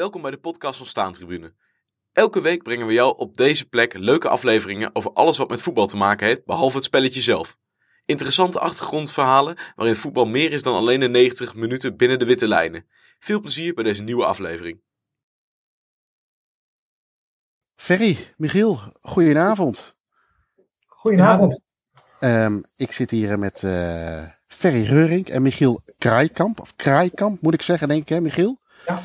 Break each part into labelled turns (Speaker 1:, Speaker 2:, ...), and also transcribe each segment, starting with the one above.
Speaker 1: Welkom bij de podcast van Staantribune. Elke week brengen we jou op deze plek leuke afleveringen over alles wat met voetbal te maken heeft, behalve het spelletje zelf. Interessante achtergrondverhalen waarin voetbal meer is dan alleen de 90 minuten binnen de witte lijnen. Veel plezier bij deze nieuwe aflevering.
Speaker 2: Ferry, Michiel, goedenavond.
Speaker 3: Goedenavond.
Speaker 2: Um, ik zit hier met uh, Ferry Reurink en Michiel Kraaikamp. Of Kraaikamp moet ik zeggen, denk ik, hè, Michiel?
Speaker 3: Ja.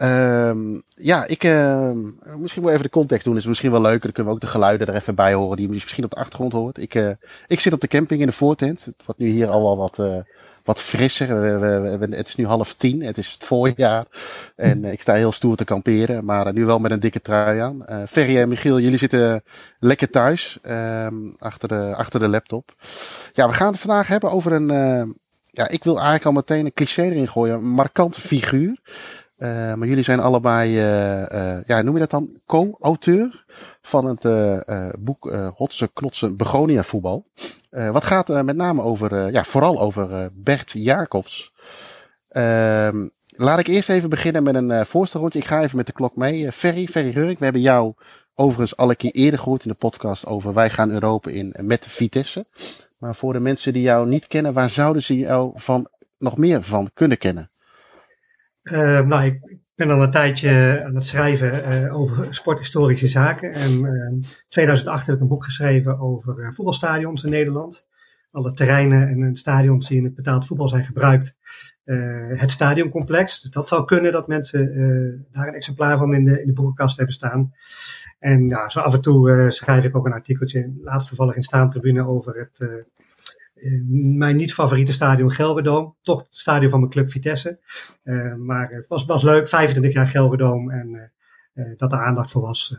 Speaker 2: Um, ja, ik, uh, misschien wel even de context doen. is misschien wel leuk. Dan kunnen we ook de geluiden er even bij horen die je misschien op de achtergrond hoort. Ik, uh, ik zit op de camping in de voortent. Het wordt nu hier al wel wat, uh, wat frisser. We, we, we, het is nu half tien. Het is het voorjaar. En ik sta heel stoer te kamperen. Maar nu wel met een dikke trui aan. Ferry en Michiel, jullie zitten lekker thuis. Um, achter, de, achter de laptop. Ja, we gaan het vandaag hebben over een... ja, ik wil eigenlijk al meteen een cliché erin gooien. Een markante figuur. Uh, maar jullie zijn allebei, uh, uh, ja, noem je dat dan, co-auteur van het boek Hotse Knotse Begonia voetbal. wat gaat met name over, ja, vooral over Bert Jacobs. Ehm, laat ik eerst even beginnen met een voorstelrondje. Ik ga even met de klok mee. Ferry, Ferry Reurik, we hebben jou overigens alle keer eerder gehoord in de podcast over Wij gaan Europa in met Vitesse. Maar voor de mensen die jou niet kennen, waar zouden ze jou van, nog meer van kunnen kennen?
Speaker 3: Uh, nou, ik, ben al een tijdje aan het schrijven uh, over sporthistorische zaken. En in uh, 2008 heb ik een boek geschreven over uh, voetbalstadions in Nederland. Alle terreinen en stadions die in het betaald voetbal zijn gebruikt. het stadioncomplex. Dus dat zou kunnen dat mensen daar een exemplaar van in de, in de boekenkast hebben staan. En ja, zo af en toe schrijf ik ook een artikeltje, laatst toevallig in Staantribune, over het mijn niet favoriete stadion Gelredome. Toch het stadion van mijn club Vitesse. Uh, maar het was, was leuk, 25 jaar Gelredome. En uh, dat er aandacht voor was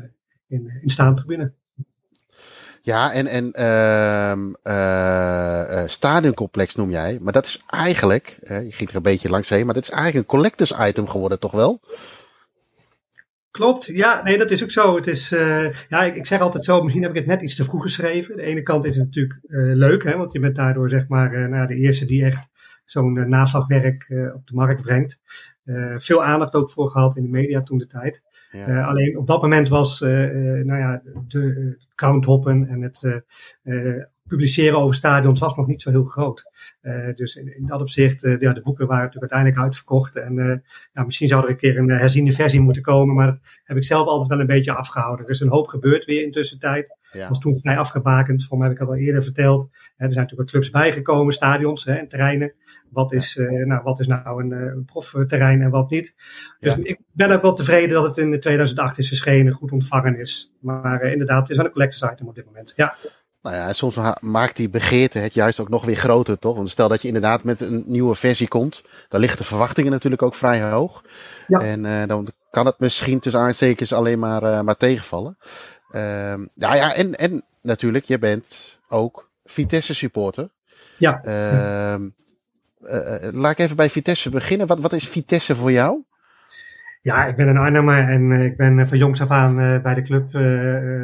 Speaker 3: in, in staantribune.
Speaker 2: Ja, en, en uh, stadioncomplex noem jij. Maar dat is eigenlijk, je ging er een beetje langs heen, maar dat is eigenlijk een collectors item geworden, toch wel?
Speaker 3: Klopt, ja, nee, dat is ook zo. Het is, uh, ja, ik, ik, zeg altijd zo, misschien heb ik het net iets te vroeg geschreven. De ene kant is het natuurlijk uh, leuk, hè, want je bent daardoor zeg maar uh, nou, de eerste die echt zo'n naslagwerk op de markt brengt. veel aandacht ook voor gehad in de media toen de tijd. Ja. alleen op dat moment was nou ja, de counthoppen en het publiceren over stadions was nog niet zo heel groot. Uh, dus in, in, dat opzicht, uh, ja, de boeken waren natuurlijk uiteindelijk uitverkocht. En uh, ja, misschien zou er een keer een herziende versie moeten komen, maar dat heb ik zelf altijd wel een beetje afgehouden. Er is een hoop gebeurd weer in tussentijd. Ja. was toen vrij afgebakend, voor mij heb ik al eerder verteld. er zijn natuurlijk clubs bijgekomen, stadions hè, en terreinen. Wat is, ja. nou, wat is nou een, een profterrein en wat niet? Dus ja. ik ben ook wel tevreden dat het in 2008 is verschenen, goed ontvangen is. Maar inderdaad, het is wel een collectors item op dit moment. Ja.
Speaker 2: Nou ja, soms maakt die begeerte het juist ook nog weer groter, toch? Want stel dat je inderdaad met een nieuwe versie komt, dan liggen de verwachtingen natuurlijk ook vrij hoog. Ja. En uh, dan kan het misschien tussen aanstekens alleen maar, uh, maar tegenvallen. Uh, nou ja, en, en natuurlijk, je bent ook Vitesse supporter.
Speaker 3: Ja.
Speaker 2: Ehm, eh, laat ik even bij Vitesse beginnen. Wat, wat is Vitesse voor jou?
Speaker 3: Ja, ik ben een Arnhemmer en uh, ik ben uh, van jongs af aan bij de club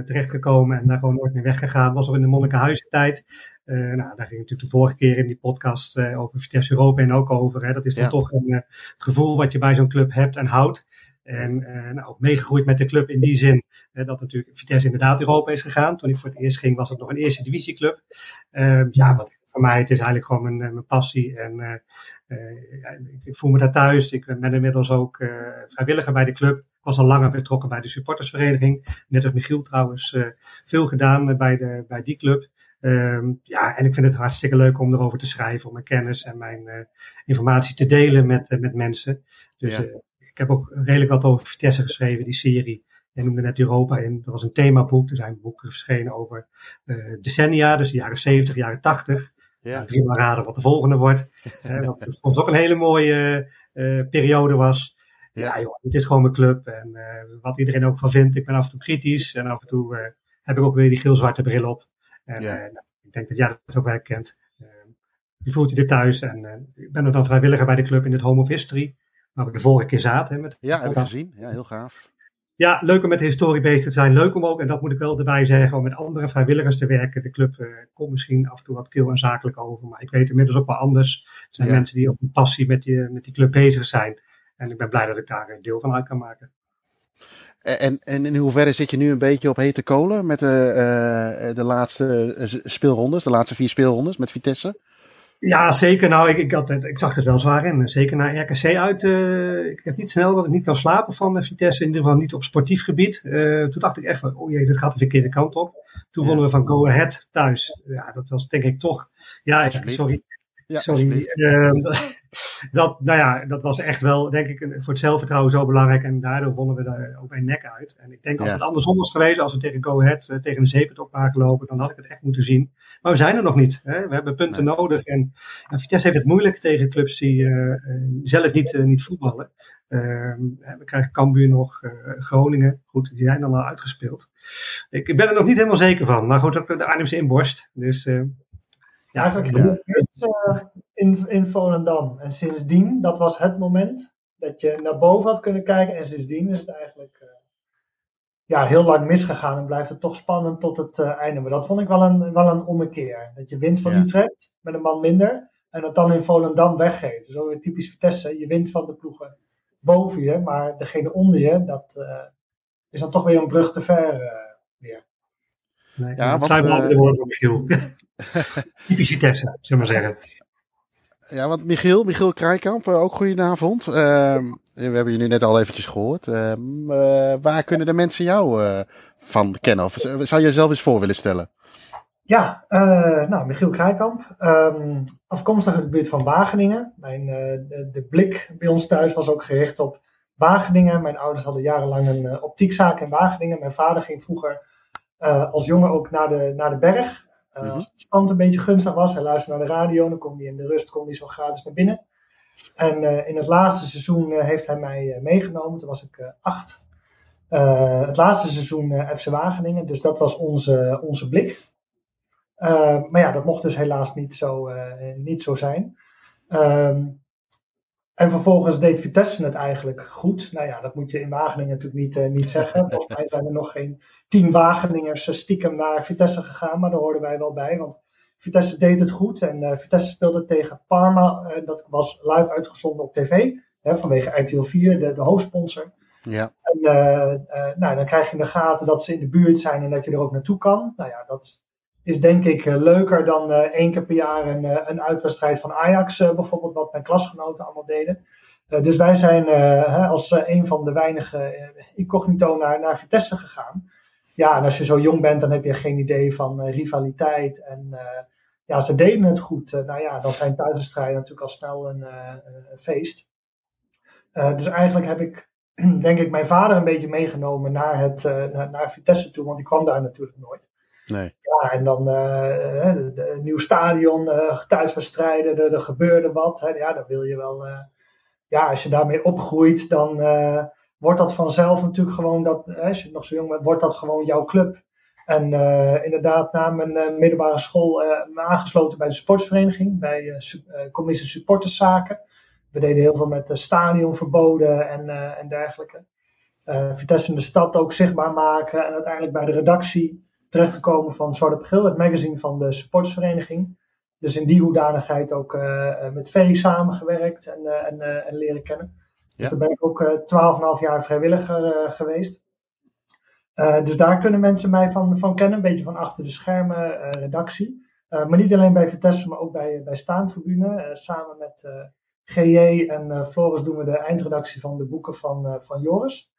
Speaker 3: terechtgekomen en daar gewoon nooit meer weggegaan. Was al in de monnikenhuistijd. nou, daar ging natuurlijk de vorige keer in die podcast over Vitesse Europa en ook over. Hè. Dat is dan ja. toch een het gevoel wat je bij zo'n club hebt en houdt. En nou, ook meegegroeid met de club in die zin dat natuurlijk Vitesse inderdaad Europa is gegaan. Toen ik voor het eerst ging was het nog een eerste divisieclub. Ehm, ja, wat voor mij het is eigenlijk gewoon mijn, mijn passie en ik voel me daar thuis. Ik ben inmiddels ook uh, vrijwilliger bij de club. Ik was al langer betrokken bij de supportersvereniging. Net als Michiel trouwens uh, veel gedaan bij, de, bij die club. Um, ja, en ik vind het hartstikke leuk om erover te schrijven, om mijn kennis en mijn informatie te delen met, met mensen. Dus ja. ik heb ook redelijk wat over Vitesse geschreven, die serie. Je noemde net Europa in. Dat was een themaboek. Er zijn boeken verschenen over decennia, dus de jaren 70, jaren 80. Ja. Nou, drie maar raden wat de volgende wordt. uh, wat voor ons ook een hele mooie uh, periode was. Ja, ja joh, het is gewoon mijn club. En uh, wat iedereen ook van vindt. Ik ben af en toe kritisch. En af en toe heb ik ook weer die geel-zwarte bril op. En ja. nou, ik denk dat jij dat ook wel kent. je voelt je er thuis. En ik ben ook dan vrijwilliger bij de club in het Home of History. Waar we de vorige keer zaten. Met
Speaker 2: ja, heb ik gezien. Ja, heel gaaf
Speaker 3: ja, leuk om met de historie bezig te zijn. Leuk om ook, en dat moet ik wel erbij zeggen, om met andere vrijwilligers te werken. De club uh, komt misschien af en toe wat kil en zakelijk over, maar ik weet inmiddels ook wel anders. Er zijn ja. mensen die op een passie met die, met die club bezig zijn. En ik ben blij dat ik daar een deel van uit kan maken.
Speaker 2: En, en in hoeverre zit je nu een beetje op hete kolen met de, de laatste speelrondes, de laatste vier speelrondes met Vitesse?
Speaker 3: Ja, zeker. Nou, ik, ik, had het, ik zag het wel zwaar in. Zeker naar RKC uit. Uh, ik heb niet snel dat ik niet kan slapen van Vitesse. In ieder geval niet op sportief gebied. Uh, toen dacht ik echt van, oh jee, dit gaat de verkeerde kant op. Toen wonnen we van Go Ahead thuis. Ja, dat was denk ik toch... Ja, sorry. Ja, sorry. Uh, dat, nou ja, dat was echt wel, denk ik, voor het zelfvertrouwen zo belangrijk. En daardoor wonnen we daar ook een nek uit. En ik denk als ja. het andersom was geweest, als we tegen Go Ahead uh, tegen de zeepentop waren gelopen, dan had ik het echt moeten zien. Maar we zijn er nog niet. Hè? We hebben punten nee. nodig. En, en, Vitesse heeft het moeilijk tegen clubs die uh, zelf niet, niet voetballen. we krijgen Cambuur nog, Groningen. Goed, die zijn dan al uitgespeeld. Ik, ik ben er nog niet helemaal zeker van. Maar goed, ook de Arnhemse inborst. Dus
Speaker 4: ja, eigenlijk ja. Uh, in, in Volendam. En sindsdien, dat was het moment dat je naar boven had kunnen kijken. En sindsdien is het eigenlijk uh, ja, heel lang misgegaan. En blijft het toch spannend tot het uh, einde. Maar dat vond ik wel een, wel een ommekeer. Dat je wint van ja. Utrecht met een man minder. En dat dan in Volendam weggeeft. Zo weer typisch Vitesse. Je wint van de ploegen boven je. Maar degene onder je, dat is dan toch weer een brug te ver weer.
Speaker 3: Nee, ja, wat, uh, de woorden van Michiel. Typisch Vitesse, zullen we maar zeggen.
Speaker 2: Ja, want Michiel, Michiel Krijkamp, ook goedenavond. Uh, we hebben je nu net al eventjes gehoord. Uh, waar kunnen de mensen jou uh, van kennen? Of zou je jezelf eens voor willen stellen?
Speaker 4: Ja, nou, Michiel Krijkamp. Um, afkomstig uit de buurt van Wageningen. Mijn, de, de, blik bij ons thuis was ook gericht op Wageningen. Mijn ouders hadden jarenlang een optiekzaak in Wageningen. Mijn vader ging vroeger als jongen ook naar de, naar de berg. Uh, mm -hmm. Als het stand een beetje gunstig was, hij luisterde naar de radio, dan kon hij in de rust kon hij zo gratis naar binnen. En uh, in het laatste seizoen heeft hij mij meegenomen, toen was ik acht. het laatste seizoen FC Wageningen, dus dat was onze, onze blik. maar ja, dat mocht dus helaas niet zo, niet zo zijn. Um, en vervolgens deed Vitesse het eigenlijk goed. Nou ja, dat moet je in Wageningen natuurlijk niet, uh, niet zeggen. Volgens mij zijn er nog geen tien Wageningers stiekem naar Vitesse gegaan, maar daar hoorden wij wel bij. Want Vitesse deed het goed en uh, Vitesse speelde tegen Parma. En dat was live uitgezonden op tv, hè, vanwege RTL 4, de, de hoofdsponsor.
Speaker 2: Ja.
Speaker 4: En nou, dan krijg je in de gaten dat ze in de buurt zijn en dat je er ook naartoe kan. Nou ja, dat is is denk ik uh, leuker dan uh, één keer per jaar een, uh, een uitwedstrijd van Ajax bijvoorbeeld, wat mijn klasgenoten allemaal deden. dus wij zijn als een van de weinige incognito naar, naar Vitesse gegaan. Ja, en als je zo jong bent, dan heb je geen idee van rivaliteit. En ja, ze deden het goed. nou ja, dan zijn thuiswedstrijden natuurlijk al snel een, een feest. dus eigenlijk heb ik, denk ik, mijn vader een beetje meegenomen naar, het, naar, naar Vitesse toe, want die kwam daar natuurlijk nooit.
Speaker 2: Nee.
Speaker 4: Ja, en dan uh, een nieuw stadion, uh, thuiswedstrijden, er, er gebeurde wat. Hè, ja, dan wil je wel. Uh, ja, als je daarmee opgroeit, dan wordt dat vanzelf natuurlijk gewoon dat. als je nog zo jong bent, wordt dat gewoon jouw club. En inderdaad, na mijn middelbare school me aangesloten bij de sportsvereniging, bij commissie supporterszaken. We deden heel veel met stadionverboden en, en dergelijke. Vitesse in de stad ook zichtbaar maken en uiteindelijk bij de redactie terechtgekomen van Zwarte Geel, het magazine van de supportersvereniging. Dus in die hoedanigheid ook uh, met Ferry samengewerkt en, uh, en, uh, en, leren kennen. Dus daar ben ik ook 12,5 jaar vrijwilliger geweest. dus daar kunnen mensen mij van, van kennen, een beetje van achter de schermen, redactie. maar niet alleen bij Vitesse, maar ook bij, bij Staantribune. samen met GJ en Floris doen we de eindredactie van de boeken van, van Joris.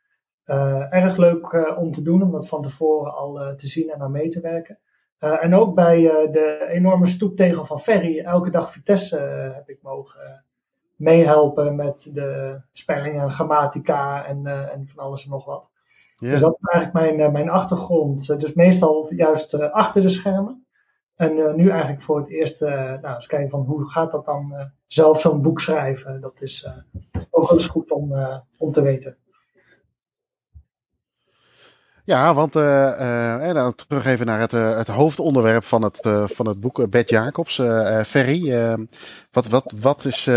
Speaker 4: Uh, erg leuk uh, om te doen, om dat van tevoren al uh, te zien en aan mee te werken. en ook bij de enorme stoeptegel van Ferry, elke dag Vitesse, heb ik mogen meehelpen met de spelling en grammatica en, en van alles en nog wat. Yeah. Dus dat is eigenlijk mijn, mijn achtergrond. dus meestal juist achter de schermen. En nu eigenlijk voor het eerst, nou, eens kijken van hoe gaat dat dan zelf zo'n boek schrijven. Dat is ook wel eens goed om, om te weten.
Speaker 2: Ja, want uh, uh, nou, terug even naar het, het hoofdonderwerp van het, van het boek Bert Jacobs, Ferry. wat, wat, wat is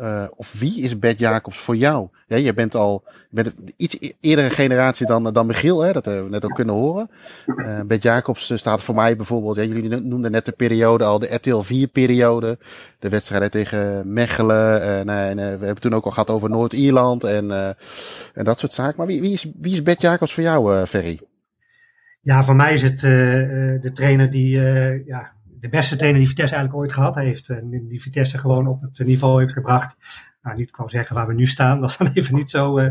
Speaker 2: uh, of wie is Bert Jacobs voor jou? Ja, je bent al je bent iets e-, eerdere generatie dan, dan Michiel, hè, dat hebben we net ook kunnen horen. Uh, Jacobs staat voor mij bijvoorbeeld, ja, jullie noemden net de periode al, de RTL 4-periode. De wedstrijden tegen Mechelen. En, en we hebben toen ook al gehad over Noord-Ierland en, en dat soort zaken. Maar wie, wie, is, wie is Bert Jacobs voor jou, Ferry?
Speaker 3: Ja, voor mij is het de trainer die ja, de beste trainer die Vitesse eigenlijk ooit gehad heeft. En die Vitesse gewoon op het niveau heeft gebracht. Nou, niet gewoon zeggen waar we nu staan. Dat is dan even niet zo. Uh,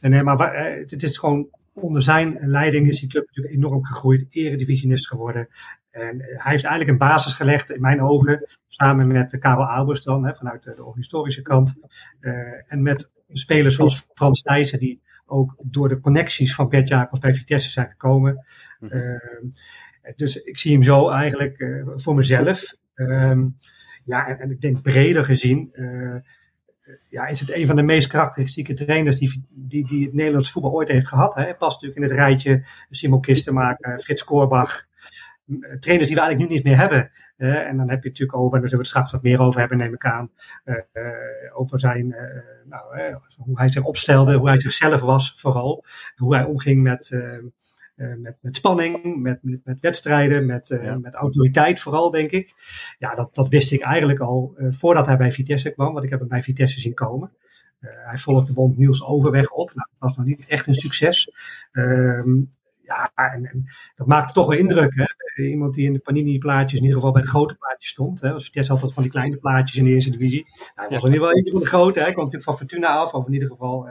Speaker 3: nee, maar uh, het is gewoon onder zijn leiding is die club natuurlijk enorm gegroeid. Eredivisionist geworden. En hij heeft eigenlijk een basis gelegd, in mijn ogen, samen met Karel Albers dan, hè, vanuit de, de historische kant. En met spelers zoals Frans Thijssen, die ook door de connecties van Bert Jacobs bij Vitesse zijn gekomen. Uh, dus ik zie hem zo eigenlijk uh, voor mezelf. Um, ja, en, en, ik denk breder gezien, uh, ja, is het een van de meest karakteristieke trainers die, die, die het Nederlands voetbal ooit heeft gehad. Hè. Past natuurlijk in het rijtje Simon Kistenmaker, Frits Korbach. Trainers die we eigenlijk nu niet meer hebben. En dan heb je het natuurlijk over, en daar zullen we het straks wat meer over hebben, neem ik aan. Over zijn, nou, hoe hij zich opstelde, hoe hij zichzelf was vooral. Hoe hij omging met, uh, met, met spanning, met, met, met wedstrijden, met, uh, met autoriteit vooral, denk ik. Ja, dat, dat wist ik eigenlijk al uh, voordat hij bij Vitesse kwam, want ik heb hem bij Vitesse zien komen. hij volgde bond Niels Overweg op. Nou, dat was nog niet echt een succes. Ehm, ja, en, en, dat maakte toch wel indruk. Hè? Iemand die in de Panini-plaatjes, in ieder geval bij de grote plaatjes stond. Hè? Vitesse altijd van die kleine plaatjes in de eerste divisie. hij was in ieder geval eentje van de grote. Hij kwam natuurlijk van Fortuna af, of in ieder geval.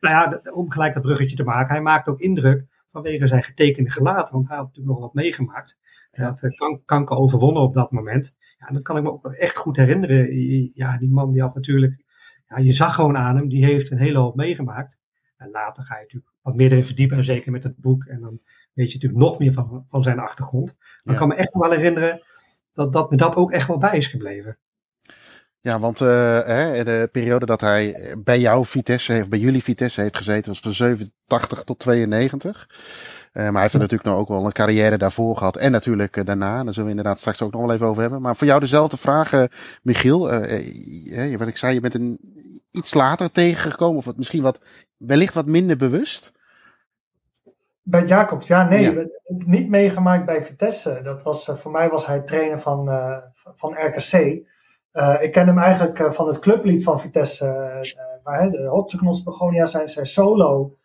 Speaker 3: nou ja, om gelijk dat bruggetje te maken. Hij maakte ook indruk vanwege zijn getekende gelaat. Want hij had natuurlijk nog wat meegemaakt. Hij had eh, kanker overwonnen op dat moment. Ja, dat kan ik me ook echt goed herinneren. Ja, die man die had natuurlijk, ja, je zag gewoon aan hem, die heeft een hele hoop meegemaakt. En later ga je natuurlijk wat meer erin verdiepen, en zeker met het boek. En dan weet je natuurlijk nog meer van, van zijn achtergrond. Maar ik kan me echt wel herinneren dat, dat me dat ook echt wel bij is gebleven.
Speaker 2: Ja, want uh, hè, de periode dat hij bij jou Vitesse heeft, bij jullie Vitesse heeft gezeten, was van 87 tot 92. Uh, maar hij heeft er natuurlijk nog ook wel een carrière daarvoor gehad. En natuurlijk uh, daarna. Daar zullen we inderdaad straks ook nog wel even over hebben. Maar voor jou dezelfde vraag, Michiel. wat ik zei, je bent een iets later tegengekomen. Of wat, misschien wat, wellicht wat minder bewust.
Speaker 4: Bij Jacobs, ja, nee, ja. niet meegemaakt bij Vitesse. Dat was, voor mij was hij trainer van, van RKC. Uh, ik ken hem eigenlijk uh, van het clublied van Vitesse. Uh, waar de Hotseknos Begonia zijn, zijn solo.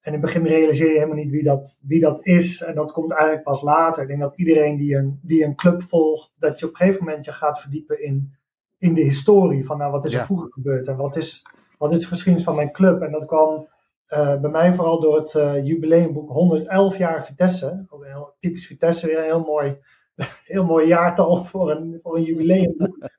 Speaker 4: En in het begin realiseer je helemaal niet wie dat, wie dat is. En dat komt eigenlijk pas later. Ik denk dat iedereen die een, die een club volgt, dat je op een gegeven moment je gaat verdiepen in, in de historie. Van nou, wat is er ja. vroeger gebeurd en wat is, wat is de geschiedenis van mijn club. En dat kwam bij mij vooral door het jubileumboek 111 jaar Vitesse. Ook een heel typisch Vitesse, weer een heel mooi, heel mooi jaartal voor een, voor een jubileumboek.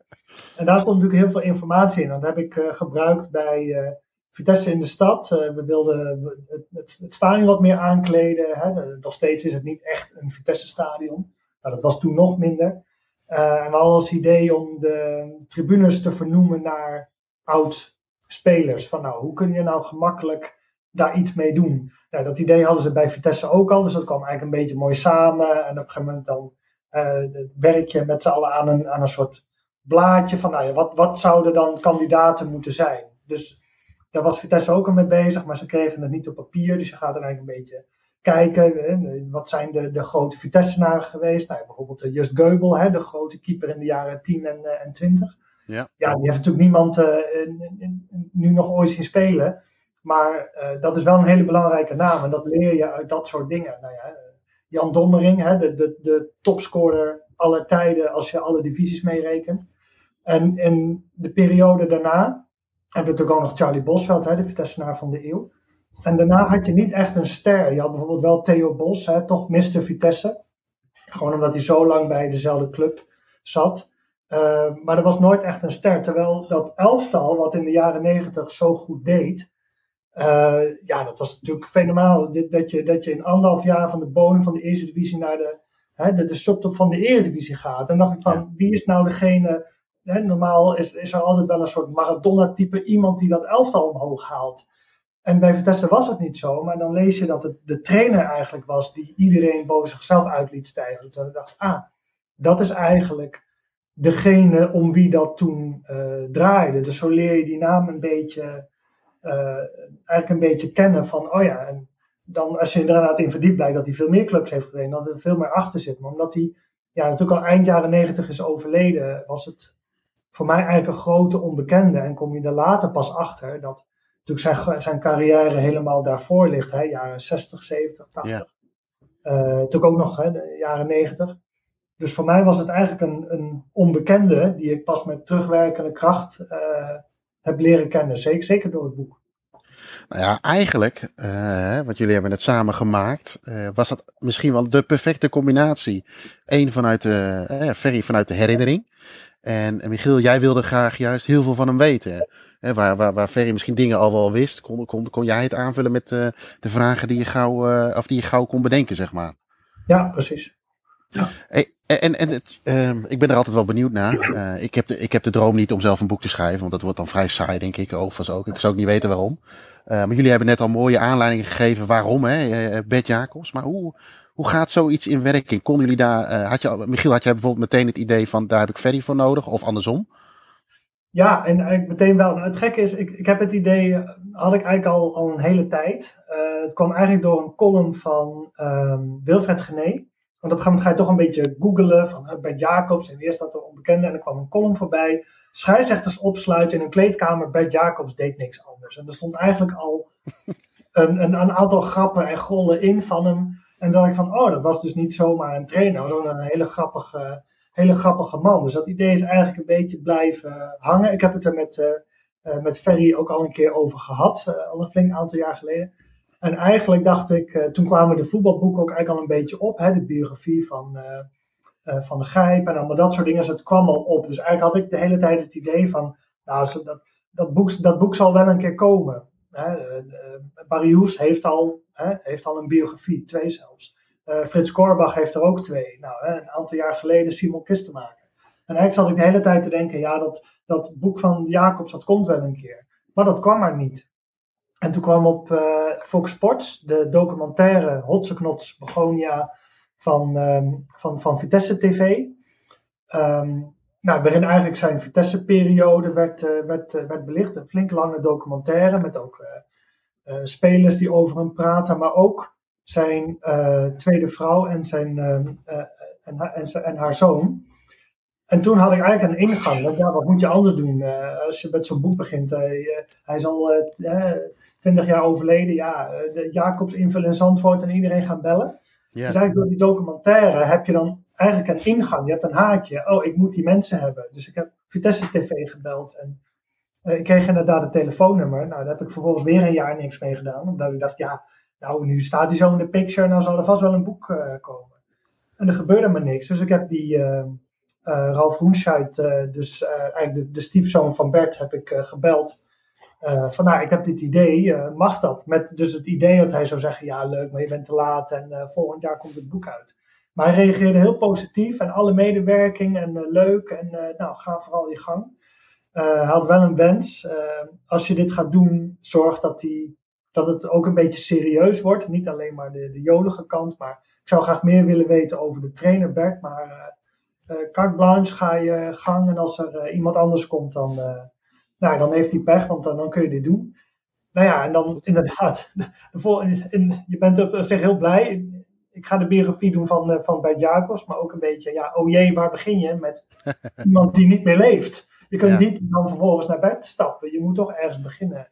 Speaker 4: En daar stond natuurlijk heel veel informatie in. Dat heb ik uh, gebruikt bij uh, Vitesse in de stad. Uh, we wilden het, het, het, stadion wat meer aankleden. Hè. Nog steeds is het niet echt een Vitesse-stadion. Dat was toen nog minder. en we hadden als idee om de tribunes te vernoemen naar oud-spelers. Van nou, hoe kun je nou gemakkelijk daar iets mee doen? Nou, dat idee hadden ze bij Vitesse ook al. Dus dat kwam eigenlijk een beetje mooi samen. En op een gegeven moment dan werk je met z'n allen aan een, aan een soort blaadje van, nou ja, wat, wat zouden dan kandidaten moeten zijn? Dus daar was Vitesse ook al mee bezig, maar ze kregen het niet op papier. Dus je gaat er eigenlijk een beetje kijken, hè, wat zijn de, de grote Vitesse-naren geweest? Nou, bijvoorbeeld Just Geubel, hè, de grote keeper in de jaren 10 en, uh, en 20.
Speaker 2: Ja.
Speaker 4: ja, die heeft natuurlijk niemand uh, in, in, in, nu nog ooit zien spelen. Maar uh, dat is wel een hele belangrijke naam en dat leer je uit dat soort dingen. Nou ja, Jan Dommering, hè, de, de, de topscorer aller tijden als je alle divisies meerekent. En in de periode daarna hebben we natuurlijk ook nog Charlie Bosveld, hè, de Vitessenaar van de eeuw. En daarna had je niet echt een ster. Je had bijvoorbeeld wel Theo Bos, hè, toch Mr. Vitesse. Gewoon omdat hij zo lang bij dezelfde club zat. Uh, maar er was nooit echt een ster. Terwijl dat elftal, wat in de jaren negentig zo goed deed. Uh, ja, dat was natuurlijk fenomenaal. Dat je, dat je in anderhalf jaar van de bodem van de eerste divisie naar de, hè, de, de subtop van de eredivisie gaat. En dacht ik van, ja. wie is nou degene Normaal is, is er altijd wel een soort Maradona-type iemand die dat elftal omhoog haalt. En bij Vitesse was het niet zo, maar dan lees je dat het de trainer eigenlijk was die iedereen boven zichzelf uit liet stijgen. Toen dacht ik, ah, dat is eigenlijk degene om wie dat toen draaide. Dus zo leer je die naam een beetje, eigenlijk een beetje kennen van, oh ja, en dan als je inderdaad in verdiept blijkt dat hij veel meer clubs heeft gedaan, dat er veel meer achter zit. Maar omdat hij ja, natuurlijk al eind jaren negentig is overleden, was het voor mij eigenlijk een grote onbekende. En kom je er later pas achter dat natuurlijk zijn, zijn carrière helemaal daarvoor ligt. Hè, jaren 60, 70, 80. Ja. Uh, natuurlijk ook nog hè, de jaren 90. Dus voor mij was het eigenlijk een, een onbekende die ik pas met terugwerkende kracht uh, heb leren kennen. Zeker, zeker door het boek.
Speaker 2: Nou ja, eigenlijk, uh, wat jullie hebben het samen gemaakt, uh, was dat misschien wel de perfecte combinatie. Eén vanuit de, uh, Ferry vanuit de herinnering. En, en Michiel, jij wilde graag juist heel veel van hem weten. Hè, waar, waar, waar Ferry misschien dingen al wel wist, kon, kon, kon jij het aanvullen met uh, de vragen die je, gauw, uh, of die je gauw kon bedenken, zeg maar.
Speaker 4: Ja, precies.
Speaker 2: Ja. Hey, en en het, uh, ik ben er altijd wel benieuwd naar. Uh, ik, heb de, ik heb de droom niet om zelf een boek te schrijven, want dat wordt dan vrij saai, denk ik. Overigens ook. Ik zou ook niet weten waarom. maar jullie hebben net al mooie aanleidingen gegeven waarom, hè, Bert Jacobs. Maar hoe, hoe gaat zoiets in werking? Konden jullie daar, had je, Michiel, had jij bijvoorbeeld meteen het idee van daar heb ik Ferry voor nodig, of andersom?
Speaker 4: Ja, en eigenlijk meteen wel. Het gekke is, ik, ik heb het idee, had ik eigenlijk al, al een hele tijd. Uh, het kwam eigenlijk door een column van um, Wilfred Gené. Want op een gegeven moment ga je toch een beetje googelen van Bert Jacobs. En eerst dat er onbekende en er kwam een column voorbij. Scheidsrechters opsluiten in een kleedkamer. Bert Jacobs deed niks anders. En er stond eigenlijk al een, een, een aantal grappen en gollen in van hem. En dan ik van, oh, dat was dus niet zomaar een trainer. Ook een hele grappige hele grappige man. Dus dat idee is eigenlijk een beetje blijven hangen. Ik heb het er met, uh, met Ferry ook al een keer over gehad, al een flink aantal jaar geleden. En eigenlijk dacht ik, toen kwamen de voetbalboeken ook eigenlijk al een beetje op, hè, de biografie van, van de Gijp en allemaal dat soort dingen. Dus het kwam al op. Dus eigenlijk had ik de hele tijd het idee van, nou, dat, dat, boek, dat boek zal wel een keer komen. Hè. Barry Hoes heeft al, heeft al een biografie, twee zelfs. Uh, Frits Korbach heeft er ook twee. Nou, een aantal jaar geleden Simon Kistenmaker. En eigenlijk zat ik de hele tijd te denken, ja, dat, dat boek van Jacobs, dat komt wel een keer. Maar dat kwam maar niet. En toen kwam op uh, Fox Sports de documentaire Hotseknots Begonia van, um, van, van Vitesse TV. Um, nou, waarin eigenlijk zijn Vitesse-periode werd, uh, werd, uh, werd belicht. Een flink lange documentaire met ook spelers die over hem praten, maar ook zijn tweede vrouw en, zijn, uh, en, en, en, haar zoon. En toen had ik eigenlijk een ingang. Want ja, wat moet je anders doen als je met zo'n boek begint? hij is al twintig jaar overleden. Ja, de Jacobs invullen in Zandvoort en iedereen gaat bellen. Dus eigenlijk door die documentaire heb je dan eigenlijk een ingang. Je hebt een haakje. Oh, ik moet die mensen hebben. Dus ik heb Vitesse TV gebeld. En ik kreeg inderdaad het telefoonnummer. Nou, daar heb ik vervolgens weer een jaar niks mee gedaan. Omdat ik dacht, ja, nou, nu staat hij zo in de picture, nou zal er vast wel een boek uh, komen. En er gebeurde maar niks. Dus ik heb die uh, Ralf Hoenscheid, dus eigenlijk de, de, stiefzoon van Bert, heb ik gebeld. van nou, ik heb dit idee, mag dat? Met dus het idee dat hij zou zeggen, ja leuk, maar je bent te laat en volgend jaar komt het boek uit. Maar hij reageerde heel positief en alle medewerking en leuk en nou, ga vooral je gang. hij had wel een wens, als je dit gaat doen, zorg dat hij dat het ook een beetje serieus wordt. Niet alleen maar de, de jolige kant, maar ik zou graag meer willen weten over de trainer Bert. Maar carte blanche, ga je gang. En als er iemand anders komt, dan, nou, dan heeft hij pech, want dan, dan kun je dit doen. Nou ja, en dan inderdaad, de, de, je bent op zich heel blij. Ik ga de biografie doen van, van Bert Jacobs, maar ook een beetje, ja, oh jee, waar begin je met iemand die niet meer leeft? Je kunt ja. niet dan vervolgens naar bed stappen. Je moet toch ergens beginnen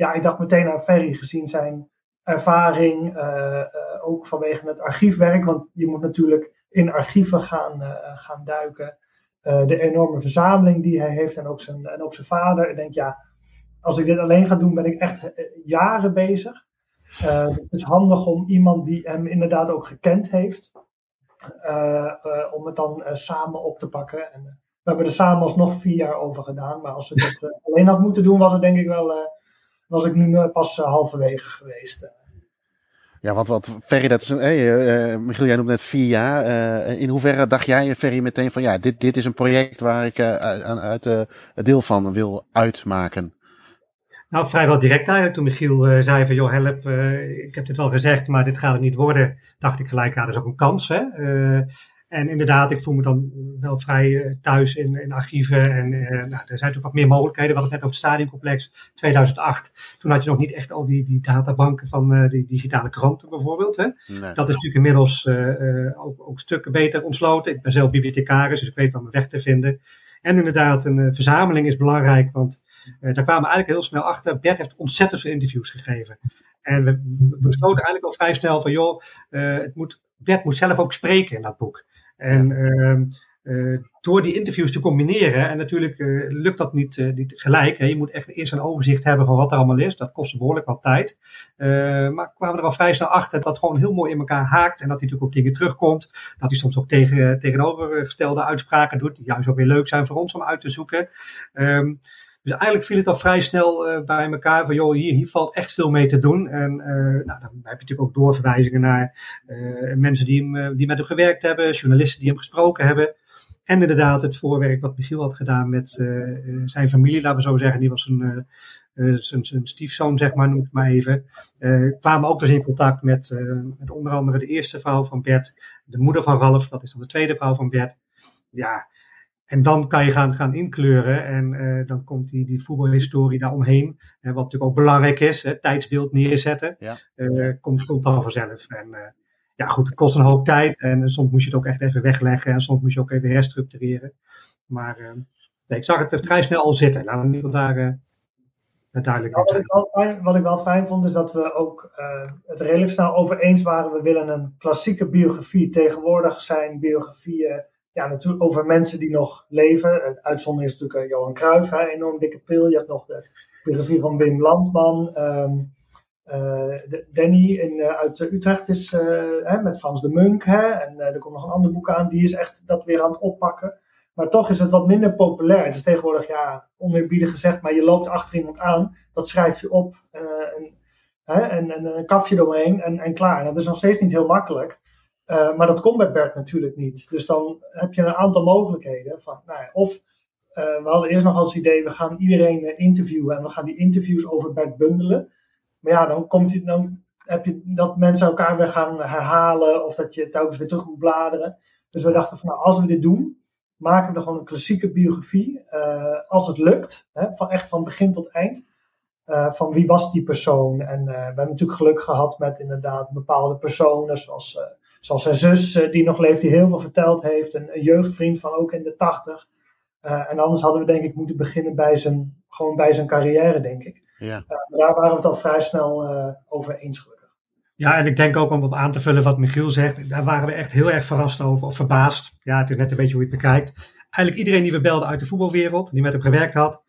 Speaker 4: ja, ik dacht meteen aan Ferry gezien zijn ervaring, uh, uh, ook vanwege het archiefwerk, want je moet natuurlijk in archieven gaan, uh, gaan duiken. de enorme verzameling die hij heeft en ook, zijn, en ook zijn vader. Ik denk, ja, als ik dit alleen ga doen, ben ik echt jaren bezig. Het is handig om iemand die hem inderdaad ook gekend heeft, om het dan samen op te pakken. En, we hebben er samen alsnog vier jaar over gedaan, maar als we dit alleen had moeten doen, was het denk ik wel was ik nu eh, pas eh, halverwege geweest. Eh.
Speaker 2: Ja, want wat Ferry, dat is een, hey, uh, Michiel, jij noemt net vier jaar. Uh, in hoeverre dacht jij, Ferry, meteen van ja, dit, dit is een project waar ik uh, uit uh, deel van wil uitmaken?
Speaker 3: Nou, vrijwel direct uit. Toen Michiel zei van, joh, help, ik heb dit wel gezegd, maar dit gaat het niet worden. Dacht ik gelijk, ja, dat is ook een kans, hè. En inderdaad, ik voel me dan wel vrij eh, thuis in, in archieven. En nou, er zijn natuurlijk wat meer mogelijkheden. We hadden het net over het stadioncomplex 2008. Toen had je nog niet echt al die, die databanken van die digitale kranten bijvoorbeeld. Hè? Nee. Dat is natuurlijk inmiddels ook, ook stukken beter ontsloten. Ik ben zelf bibliothecaris, dus ik weet wel mijn weg te vinden. En inderdaad, een verzameling is belangrijk, want daar kwamen we eigenlijk heel snel achter. Bert heeft ontzettend veel interviews gegeven. En we besloten eigenlijk al vrij snel van, joh, het moet, Bert moet zelf ook spreken in dat boek. En ja. uh, door die interviews te combineren, en natuurlijk lukt dat niet, niet gelijk. Hè. Je moet echt eerst een overzicht hebben van wat er allemaal is. Dat kost behoorlijk wat tijd. maar kwamen er al vrij snel achter dat dat gewoon heel mooi in elkaar haakt. En dat hij natuurlijk ook dingen terugkomt. Dat hij soms ook tegen, tegenovergestelde uitspraken doet, die juist ook weer leuk zijn voor ons om uit te zoeken. Um, dus eigenlijk viel het al vrij snel uh, bij elkaar van, joh, hier, hier valt echt veel mee te doen. En uh, nou, dan heb je natuurlijk ook doorverwijzingen naar uh, mensen die, hem, die met hem gewerkt hebben, journalisten die hem gesproken hebben. En inderdaad het voorwerk wat Michiel had gedaan met zijn familie, laten we zo zeggen. Die was een, zijn, zijn stiefzoon, zeg maar, noem ik het maar even. kwamen ook dus in contact met, met onder andere de eerste vrouw van Bert, de moeder van Ralf, dat is dan de tweede vrouw van Bert. Ja, en dan kan je gaan, gaan inkleuren en uh, dan komt die, die voetbalhistorie daaromheen. Uh, wat natuurlijk ook belangrijk is, hè, tijdsbeeld neerzetten. Ja. Uh, komt, komt dan vanzelf. En ja, goed, het kost een hoop tijd. En soms moet je het ook echt even wegleggen. En soms moet je ook even herstructureren. Maar nee, ik zag het vrij snel al zitten. Laten we daar duidelijk
Speaker 4: ja, wat, ik wel fijn, wat ik wel fijn vond, is dat we ook het redelijk snel over eens waren. We willen een klassieke biografie. Tegenwoordig zijn biografieën ja, natuurlijk over mensen die nog leven. Een uitzondering is natuurlijk uh, Johan Cruijff, enorm dikke pil. Je hebt nog de biografie van Wim Landman. Um, uh, Danny in, uh, uit Utrecht is hè, met Frans de Munk. Hè, en er komt nog een ander boek aan. Die is echt dat weer aan het oppakken. Maar toch is het wat minder populair. Het is tegenwoordig, ja, oneerbiedig gezegd, maar je loopt achter iemand aan. Dat schrijf je op. en, en, en een kafje doorheen en, en klaar. Dat is nog steeds niet heel makkelijk. Uh, maar dat kon bij Bert natuurlijk niet. Dus dan heb je een aantal mogelijkheden. Van, nou ja, of uh, we hadden eerst nog als idee, we gaan iedereen uh, interviewen en we gaan die interviews over Bert bundelen. Maar ja, dan, komt die, dan heb je dat mensen elkaar weer gaan herhalen of dat je telkens weer terug moet bladeren. Dus we dachten van nou, als we dit doen, maken we er gewoon een klassieke biografie. als het lukt, hè, van echt van begin tot eind. van wie was die persoon? En we hebben natuurlijk geluk gehad met inderdaad bepaalde personen, zoals Zoals zijn zus, eh, die nog leeft, die heel veel verteld heeft. Een, een jeugdvriend van ook in de tachtig. Uh, en anders hadden we denk ik moeten beginnen bij zijn, gewoon bij zijn carrière, denk ik. Ja. Uh, daar waren we het al vrij snel uh, over eens gelukkig.
Speaker 3: Ja, en ik denk ook om op aan te vullen wat Michiel zegt, daar waren we echt heel erg verrast over, of verbaasd. Ja, het is net een beetje hoe je het bekijkt. Eigenlijk iedereen die we belden uit de voetbalwereld, die met hem gewerkt had,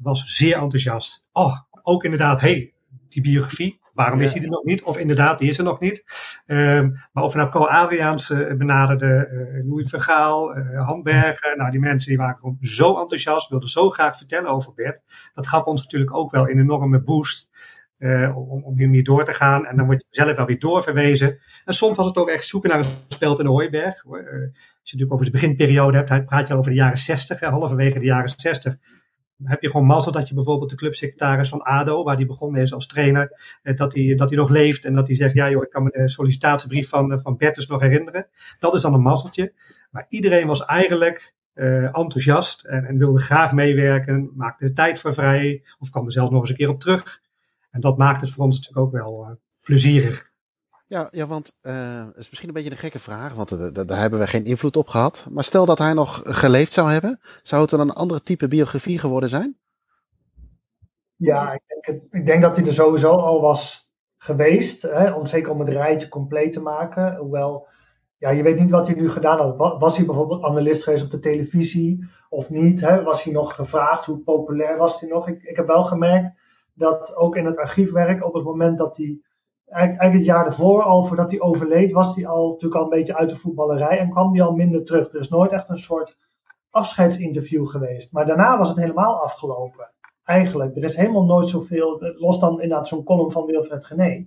Speaker 3: was zeer enthousiast. Oh, ook inderdaad, hey, die biografie, Waarom is hij er nog niet? Of inderdaad, die is er nog niet. Um, maar of we nou Co Adriaans uh, benaderde, uh, Louis Vergaal, uh, Handbergen. Nou, die mensen die waren gewoon zo enthousiast, wilden zo graag vertellen over Bert. Dat gaf ons natuurlijk ook wel een enorme boost. Uh, om, om hiermee door te gaan. En dan word je zelf wel weer doorverwezen. En soms was het ook echt zoeken naar een speld in de Hooiberg. Uh, als je natuurlijk over de beginperiode hebt, dan praat je over de jaren 60, halverwege de jaren 60 heb je gewoon mazzel dat je bijvoorbeeld de clubsecretaris van ADO, waar die begonnen is als trainer, eh, dat hij dat nog leeft en dat hij zegt, ja joh, ik kan me sollicitatiebrief van, eh, van Bertus nog herinneren. Dat is dan een mazzeltje. Maar iedereen was eigenlijk uh, enthousiast en, en, wilde graag meewerken, maakte de tijd voor vrij of kwam er zelfs nog eens een keer op terug. En dat maakt het voor ons natuurlijk ook wel uh, plezierig.
Speaker 2: Ja, ja want uh, is misschien een beetje een gekke vraag, want uh, daar hebben we geen invloed op gehad. Maar stel dat hij nog geleefd zou hebben, zou het dan een andere type biografie geworden zijn?
Speaker 4: Ja, ik denk, ik denk dat hij er sowieso al was geweest, hè, om, zeker om het rijtje compleet te maken. Hoewel, ja, je weet niet wat hij nu gedaan had. Was hij bijvoorbeeld analist geweest op de televisie of niet? Hè? Was hij nog gevraagd? Hoe populair was hij nog? Ik, ik heb wel gemerkt dat ook in het archiefwerk, op het moment dat hij eigenlijk het jaar ervoor, al voordat hij overleed, was hij al natuurlijk al een beetje uit de voetballerij en kwam hij al minder terug. Er is nooit echt een soort afscheidsinterview geweest. Maar daarna was het helemaal afgelopen. Eigenlijk. Er is helemaal nooit zoveel, los dan inderdaad zo'n column van Wilfred Gené.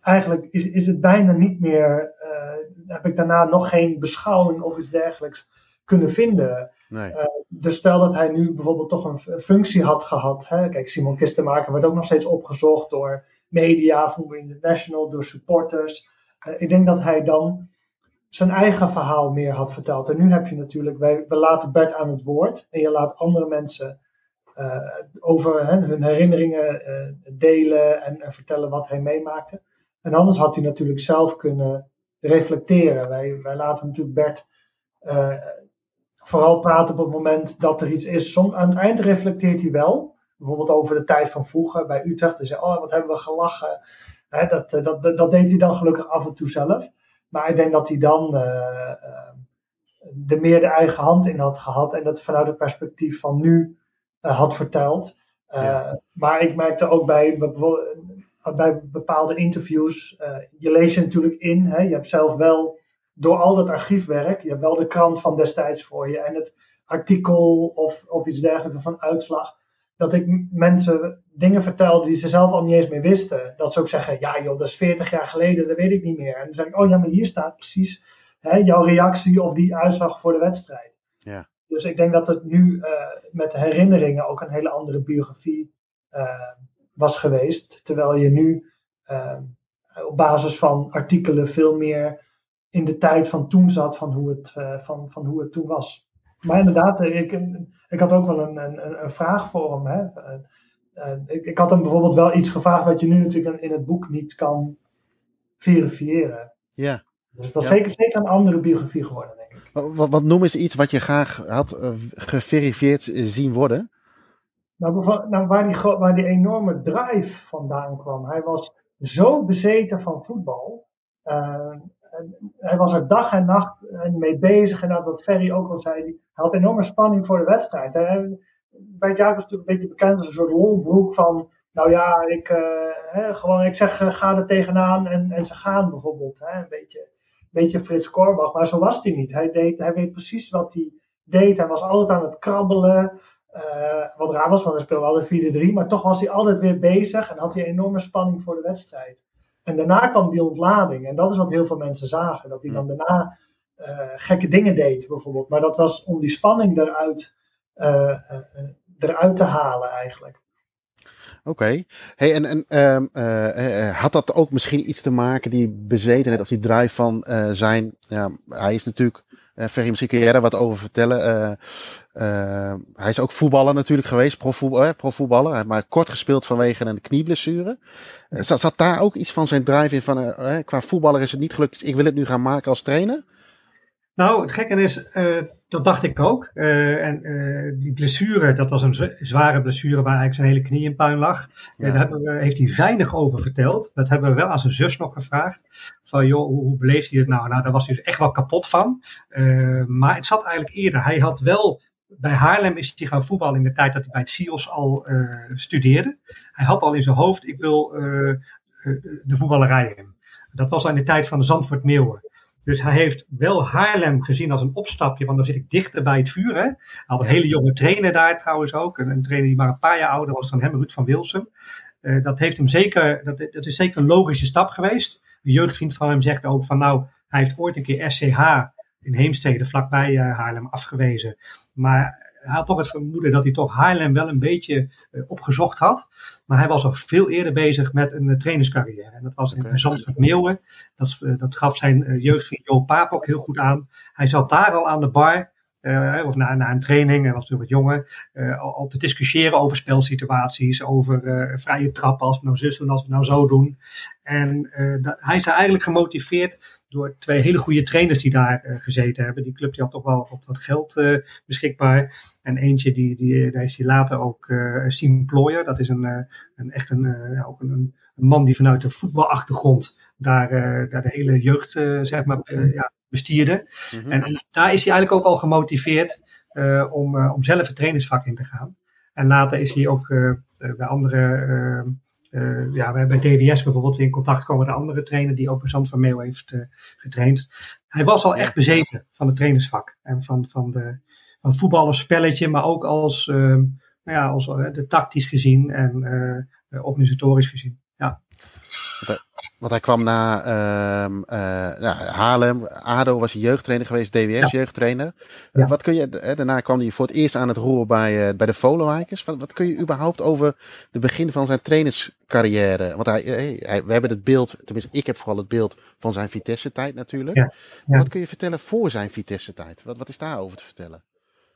Speaker 4: Eigenlijk is, is het bijna niet meer, uh, heb ik daarna nog geen beschouwing of iets dergelijks kunnen vinden. Nee. Uh, dus stel dat hij nu bijvoorbeeld toch een functie had gehad. Hè? Kijk, Simon Kistenmaker wordt ook nog steeds opgezocht door media, Voetbal International, door supporters. Uh, ik denk dat hij dan zijn eigen verhaal meer had verteld. En nu heb je natuurlijk, wij, we laten Bert aan het woord en je laat andere mensen uh, over hè, hun herinneringen uh, delen en, en, vertellen wat hij meemaakte. En anders had hij natuurlijk zelf kunnen reflecteren. Wij, wij laten natuurlijk Bert vooral praten op het moment dat er iets is. Aan het eind reflecteert hij wel. Bijvoorbeeld over de tijd van vroeger bij Utrecht. Hij zei, oh wat hebben we gelachen. Hè, dat, dat, dat, dat deed hij dan gelukkig af en toe zelf. Maar ik denk dat hij dan uh, de meer de eigen hand in had gehad. En dat vanuit het perspectief van nu had verteld. Ja. Maar ik merkte ook bij, bij bepaalde interviews. je leest je natuurlijk in. Hè, je hebt zelf wel door al dat archiefwerk. Je hebt wel de krant van destijds voor je. En het artikel of, of iets dergelijks van uitslag. Dat ik mensen dingen vertelde die ze zelf al niet eens meer wisten. Dat ze ook zeggen, ja joh, dat is 40 jaar geleden, dat weet ik niet meer. En dan zeg ik, oh ja, maar hier staat precies hè, jouw reactie of die uitslag voor de wedstrijd.
Speaker 2: Ja.
Speaker 4: Dus ik denk dat het nu uh, met de herinneringen ook een hele andere biografie uh, was geweest. Terwijl je nu uh, op basis van artikelen veel meer in de tijd van toen zat, van hoe het, van, van hoe het toen was. Maar inderdaad, ik, ik had ook wel een, een, een vraag voor hem. Hè? Uh, ik, ik, had hem bijvoorbeeld wel iets gevraagd wat je nu natuurlijk in het boek niet kan verifiëren.
Speaker 2: Ja.
Speaker 4: Dus dat is ja. zeker, zeker een andere biografie geworden, denk ik.
Speaker 2: Wat, wat noem eens iets wat je graag had uh, geverifieerd zien worden?
Speaker 4: Nou, nou waar, die, waar die enorme drive vandaan kwam. Hij was zo bezeten van voetbal. Uh, hij was er dag en nacht mee bezig. En dat wat Ferry ook al zei, hij had enorme spanning voor de wedstrijd. Hij, Bert Jacobs natuurlijk een beetje bekend als een soort lolbroek van, nou ja, ik, uh, hè, gewoon, ik zeg uh, ga er tegenaan en, en ze gaan bijvoorbeeld. Hè, een beetje, beetje Frits Korbach, maar zo was hij niet. Hij, deed, hij weet precies wat hij deed. Hij was altijd aan het krabbelen. Uh, wat raar was, want hij speelde altijd 4-3, maar toch was hij altijd weer bezig en had hij enorme spanning voor de wedstrijd. En daarna kwam die ontlading. En dat is wat heel veel mensen zagen. Dat hij dan daarna uh, gekke dingen deed, bijvoorbeeld. Maar dat was om die spanning eruit, uh, uh, eruit te halen, eigenlijk.
Speaker 2: Oké. Okay. Hey, en, en um, had dat ook misschien iets te maken, die bezetenheid of die drive van zijn. Ja, hij is natuurlijk. Ferry, misschien kun jij wat over vertellen. hij is ook voetballer natuurlijk geweest, profvoetballer, profvoetballer, maar kort gespeeld vanwege een knieblessure. Zat, zat, daar ook iets van zijn drive in van, uh, qua voetballer is het niet gelukt, dus ik wil het nu gaan maken als trainer?
Speaker 3: Nou, het gekke is, uh, dat dacht ik ook. Uh, en die blessure, dat was een zware blessure waar eigenlijk zijn hele knie in puin lag. Ja. daar we, heeft hij weinig over verteld. Dat hebben we wel aan zijn zus nog gevraagd. Van joh, hoe, hoe beleefde hij het nou? Nou, daar was hij dus echt wel kapot van. maar het zat eigenlijk eerder. Hij had wel bij Haarlem is hij gaan voetballen in de tijd dat hij bij het SIOS al uh, studeerde. Hij had al in zijn hoofd, ik wil uh, de voetballerij in. Dat was al in de tijd van de Zandvoort Meeuwen. Dus hij heeft wel Haarlem gezien als een opstapje, want dan zit ik dichter bij het vuur. Hè? Hij had een hele jonge trainer daar trouwens ook. Een, een trainer die maar een paar jaar ouder was dan hem, Ruud van Wilsum. Uh, dat, heeft hem zeker, dat, dat is zeker een logische stap geweest. Een jeugdvriend van hem zegt ook van nou, hij heeft ooit een keer SCH in Heemstede, vlakbij uh, Haarlem, afgewezen. Maar hij had toch het vermoeden dat hij toch Haarlem wel een beetje uh, opgezocht had. Maar hij was al veel eerder bezig met een uh, trainerscarrière. En dat was okay. in Zandvoort Meeuwen. Dat, uh, dat gaf zijn jeugdvriend Jo Paap ook heel goed aan. Hij zat daar al aan de bar. of na, na een training, hij was toen wat jonger, al, al, te discussiëren over spelsituaties, over vrije trappen, als we nou zus doen, als we nou zo doen. En dat, hij is eigenlijk gemotiveerd door twee hele goede trainers die daar uh, gezeten hebben. Die club die had toch wel wat, wat geld uh, beschikbaar. En eentje, die, die, daar is hij later ook uh, Sim Ployer. Dat is een, een echt een, ook een, een, man die vanuit de voetbalachtergrond daar, daar de hele jeugd zeg maar, ja, bestierde. Mm -hmm. en, en, daar is hij eigenlijk ook al gemotiveerd om, om zelf het trainersvak in te gaan. En later is hij ook bij andere uh, ja, bij DWS bijvoorbeeld weer in contact gekomen met een andere trainer die ook bij Zand van Meeuw heeft uh, getraind. Hij was al echt bezeten van het trainersvak en van, van, de, van voetbal als spelletje, maar ook als, uh, nou ja, als uh, de tactisch gezien en organisatorisch gezien.
Speaker 2: Want hij kwam na nou, Haarlem, ADO was hij jeugdtrainer geweest, DWS jeugdtrainer. Ja. wat kun je, daarna kwam hij voor het eerst aan het roer bij, bij de Volenwijkers. Wat, wat kun je überhaupt over de begin van zijn trainerscarrière? Want hij, hij, we hebben het beeld, tenminste ik heb vooral het beeld van zijn Vitesse-tijd natuurlijk. Ja. Wat kun je vertellen voor zijn Vitesse-tijd? Wat, wat is daarover te vertellen?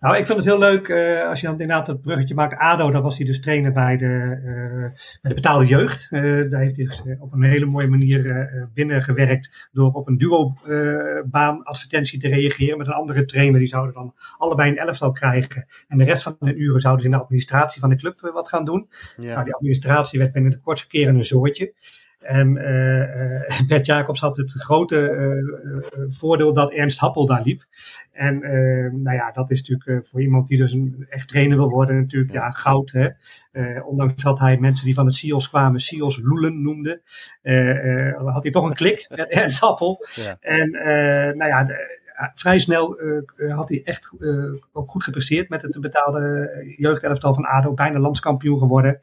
Speaker 3: Nou, ik vind het heel leuk uh, als je dan inderdaad het bruggetje maakt. ADO, daar was hij dus trainer bij de, uh, bij de betaalde jeugd. Uh, daar heeft hij dus, op een hele mooie manier binnengewerkt door op een duo-baan advertentie te reageren met een andere trainer. Die zouden dan allebei een elftal krijgen. En de rest van de uren zouden ze in de administratie van de club wat gaan doen. Ja. Nou, die administratie werd binnen de kortste keren een zoortje. En uh, Bert Jacobs had het grote uh, voordeel dat Ernst Happel daar liep. En nou ja, dat is natuurlijk voor iemand die dus een echt trainer wil worden natuurlijk ja, goud. Hè? ondanks dat hij mensen die van het SIOS kwamen, SIOS Loelen noemde, had hij toch een klik met Ernst Happel. Ja. En nou ja, vrij snel had hij echt ook goed gepresteerd met het betaalde jeugdelftal van ADO. Bijna landskampioen geworden.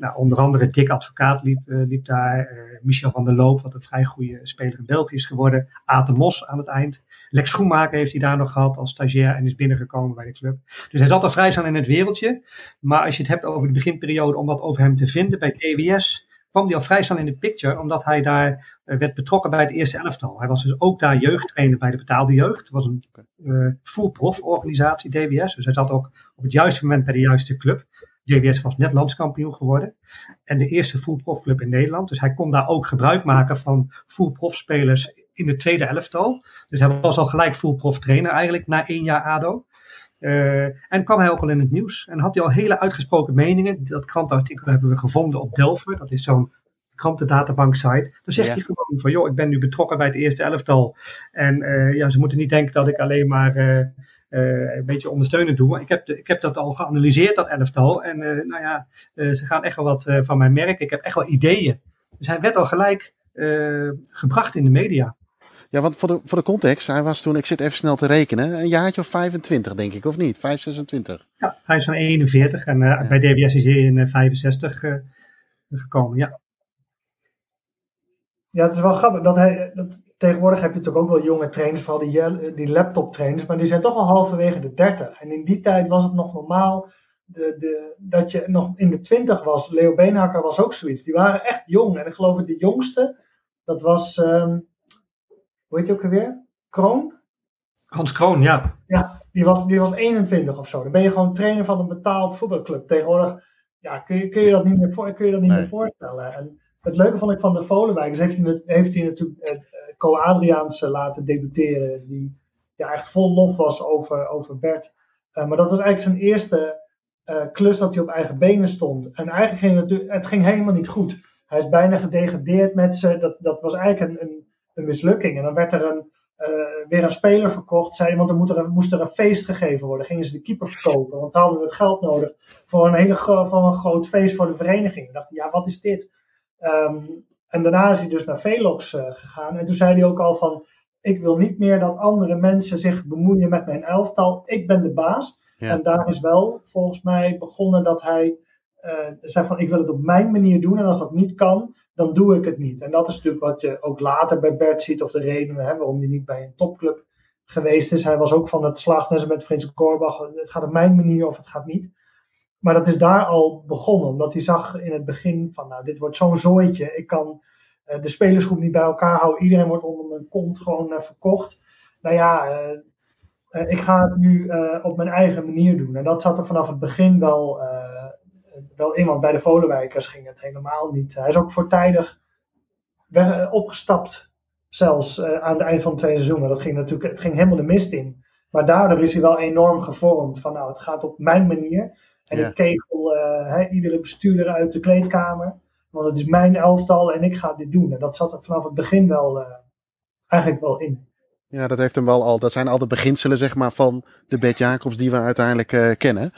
Speaker 3: Nou, onder andere Dick Advocaat liep, uh, liep daar. Uh, Michel van der Loop, wat een vrij goede speler in België is geworden. Aten Mos aan het eind. Lex Schoenmaker heeft hij daar nog gehad als stagiair en is binnengekomen bij de club. Dus hij zat al vrij snel in het wereldje. Maar als je het hebt over de beginperiode om wat over hem te vinden bij DWS, kwam hij al vrij snel in de picture, omdat hij daar uh, werd betrokken bij het eerste elftal. Hij was dus ook daar jeugdtrainer bij de betaalde jeugd. Het was een full prof organisatie, DWS. Dus hij zat ook op het juiste moment bij de juiste club. JWS was net landskampioen geworden. En de eerste full-prof-club in Nederland. Dus hij kon daar ook gebruik maken van full-prof-spelers in de tweede elftal. Dus hij was al gelijk full-prof trainer eigenlijk na één jaar ADO. Uh, en kwam hij ook al in het nieuws. En had hij al hele uitgesproken meningen. Dat krantenartikel hebben we gevonden op Delver. Dat is zo'n krantendatabank site. Dan zegt hij gewoon van, joh, ik ben nu betrokken bij het eerste elftal. En uh, ja, ze moeten niet denken dat ik alleen maar uh, uh, een beetje ondersteunend doen. Ik heb, ik heb dat al geanalyseerd, dat elftal. En uh, nou ja, uh, ze gaan echt wel wat van mij merken. Ik heb echt wel ideeën. Dus hij werd al gelijk gebracht in de media.
Speaker 2: Ja, want voor de, voor de context, hij was toen, ik zit even snel te rekenen, een jaartje of 25 denk ik, of niet? 5, 26?
Speaker 3: Ja, hij is van 41 en ja. bij DBS is hij in 65 gekomen, ja.
Speaker 4: Ja, het is wel grappig dat hij, dat, tegenwoordig heb je natuurlijk ook wel jonge trainers, vooral die, die laptop trainers, maar die zijn toch al halverwege de 30. En in die tijd was het nog normaal de, de, dat je nog in de 20 was. Leo Beenhakker was ook zoiets. Die waren echt jong. En ik geloof dat de jongste, dat was, um, hoe heet je ook alweer? Kroon?
Speaker 3: Hans Kroon, ja.
Speaker 4: Ja, die was, die was 21 of zo. Dan ben je gewoon trainer van een betaald voetbalclub. Tegenwoordig ja, kun, je, kun je dat niet meer, voor, kun je dat niet meer voorstellen. En het leuke vond ik van de Volenwijkers, heeft hij, heeft hij natuurlijk eh, Co Adriaanse laten debuteren. Die ja, echt vol lof was over, over Bert. Uh, maar dat was eigenlijk zijn eerste uh, klus dat hij op eigen benen stond. En eigenlijk ging het, het ging helemaal niet goed. Hij is bijna gedegradeerd met ze. Dat, dat was eigenlijk een, een, een mislukking. En dan werd er een, uh, weer een speler verkocht. Zei, want er, moet er moest er een feest gegeven worden. Gingen ze de keeper verkopen. Want ze hadden het geld nodig voor een hele voor een groot feest voor de vereniging. Ik dacht, ja, wat is dit? Um, en daarna is hij dus naar Velox uh, gegaan. En toen zei hij ook al van, ik wil niet meer dat andere mensen zich bemoeien met mijn elftal. Ik ben de baas. Ja. En daar is wel volgens mij begonnen dat hij uh, zei van, ik wil het op mijn manier doen. En als dat niet kan, dan doe ik het niet. En dat is natuurlijk wat je ook later bij Bert ziet. Of de redenen hè, waarom hij niet bij een topclub geweest is. Hij was ook van het slag, net met Frits Korbach. Het gaat op mijn manier of het gaat niet. Maar dat is daar al begonnen, omdat hij zag in het begin van, nou, dit wordt zo'n zooitje. Ik kan uh, de spelersgroep niet bij elkaar houden. Iedereen wordt onder mijn kont gewoon uh, verkocht. Nou ja, uh, ik ga het nu op mijn eigen manier doen. En dat zat er vanaf het begin wel, wel in, want bij de Volenwijkers ging het helemaal niet. Hij is ook voortijdig weg, opgestapt, zelfs aan het eind van het tweede seizoen. Maar dat ging natuurlijk, het ging helemaal de mist in. Maar daardoor is hij wel enorm gevormd van, nou, het gaat op mijn manier. En ja. ik kegel uh, iedere bestuurder uit de kleedkamer. Want het is mijn elftal en ik ga dit doen. En dat zat er vanaf het begin wel uh, eigenlijk wel in.
Speaker 2: Ja, dat heeft hem wel al. Dat zijn al de beginselen, zeg maar, van de Bert Jacobs die we uiteindelijk uh, kennen.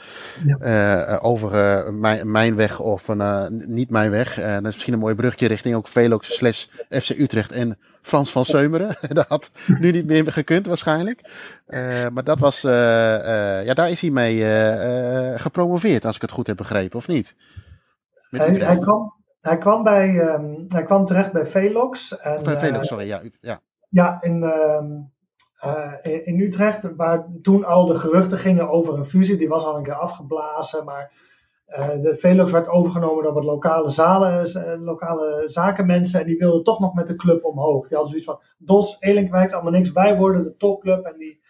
Speaker 2: Ja. Uh, over uh, mijn, mijn weg of niet mijn weg. dat is misschien een mooi brugje richting ook Velox slash FC Utrecht en Frans van Seumeren. dat had nu niet meer gekund waarschijnlijk. maar dat was, ja, daar is hij mee gepromoveerd, als ik het goed heb begrepen, of niet?
Speaker 4: Hij, hij, kwam, hij, kwam bij, ehm, hij kwam terecht bij Velox. En,
Speaker 2: Velox, sorry. Ja, ja.
Speaker 4: ja in, ehm, in, Utrecht, waar toen al de geruchten gingen over een fusie. Die was al een keer afgeblazen, maar de Velox werd overgenomen door wat lokale, zalen, lokale zakenmensen. En die wilden toch nog met de club omhoog. Die hadden zoiets van, Dos, Elinkwijk, allemaal niks bij worden, de topclub. En die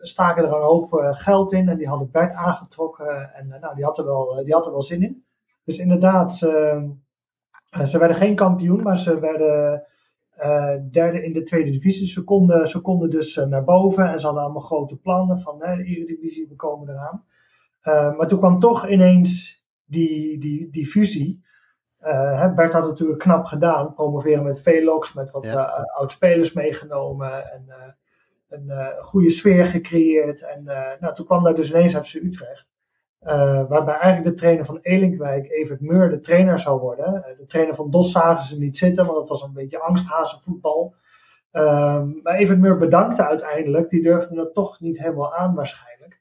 Speaker 4: staken er een hoop geld in en die hadden Bert aangetrokken en nou, die, had er wel, die had er wel zin in. Dus inderdaad, ze werden geen kampioen, maar ze werden derde in de tweede divisie. Ze konden, ze konden dus naar boven en ze hadden allemaal grote plannen van de Eredivisie, we komen eraan. maar toen kwam toch ineens die, die, die fusie. Bert had het natuurlijk knap gedaan, promoveren met Velox, met wat ja. oud-spelers meegenomen en een goede sfeer gecreëerd. En nou, toen kwam daar dus ineens FC Utrecht. Uh, waarbij eigenlijk de trainer van Elinkwijk, Evert Meur, de trainer zou worden. de trainer van Dos zagen ze niet zitten, want dat was een beetje angsthazenvoetbal. Um, maar Evert Meur bedankte uiteindelijk. Die durfde het toch niet helemaal aan waarschijnlijk.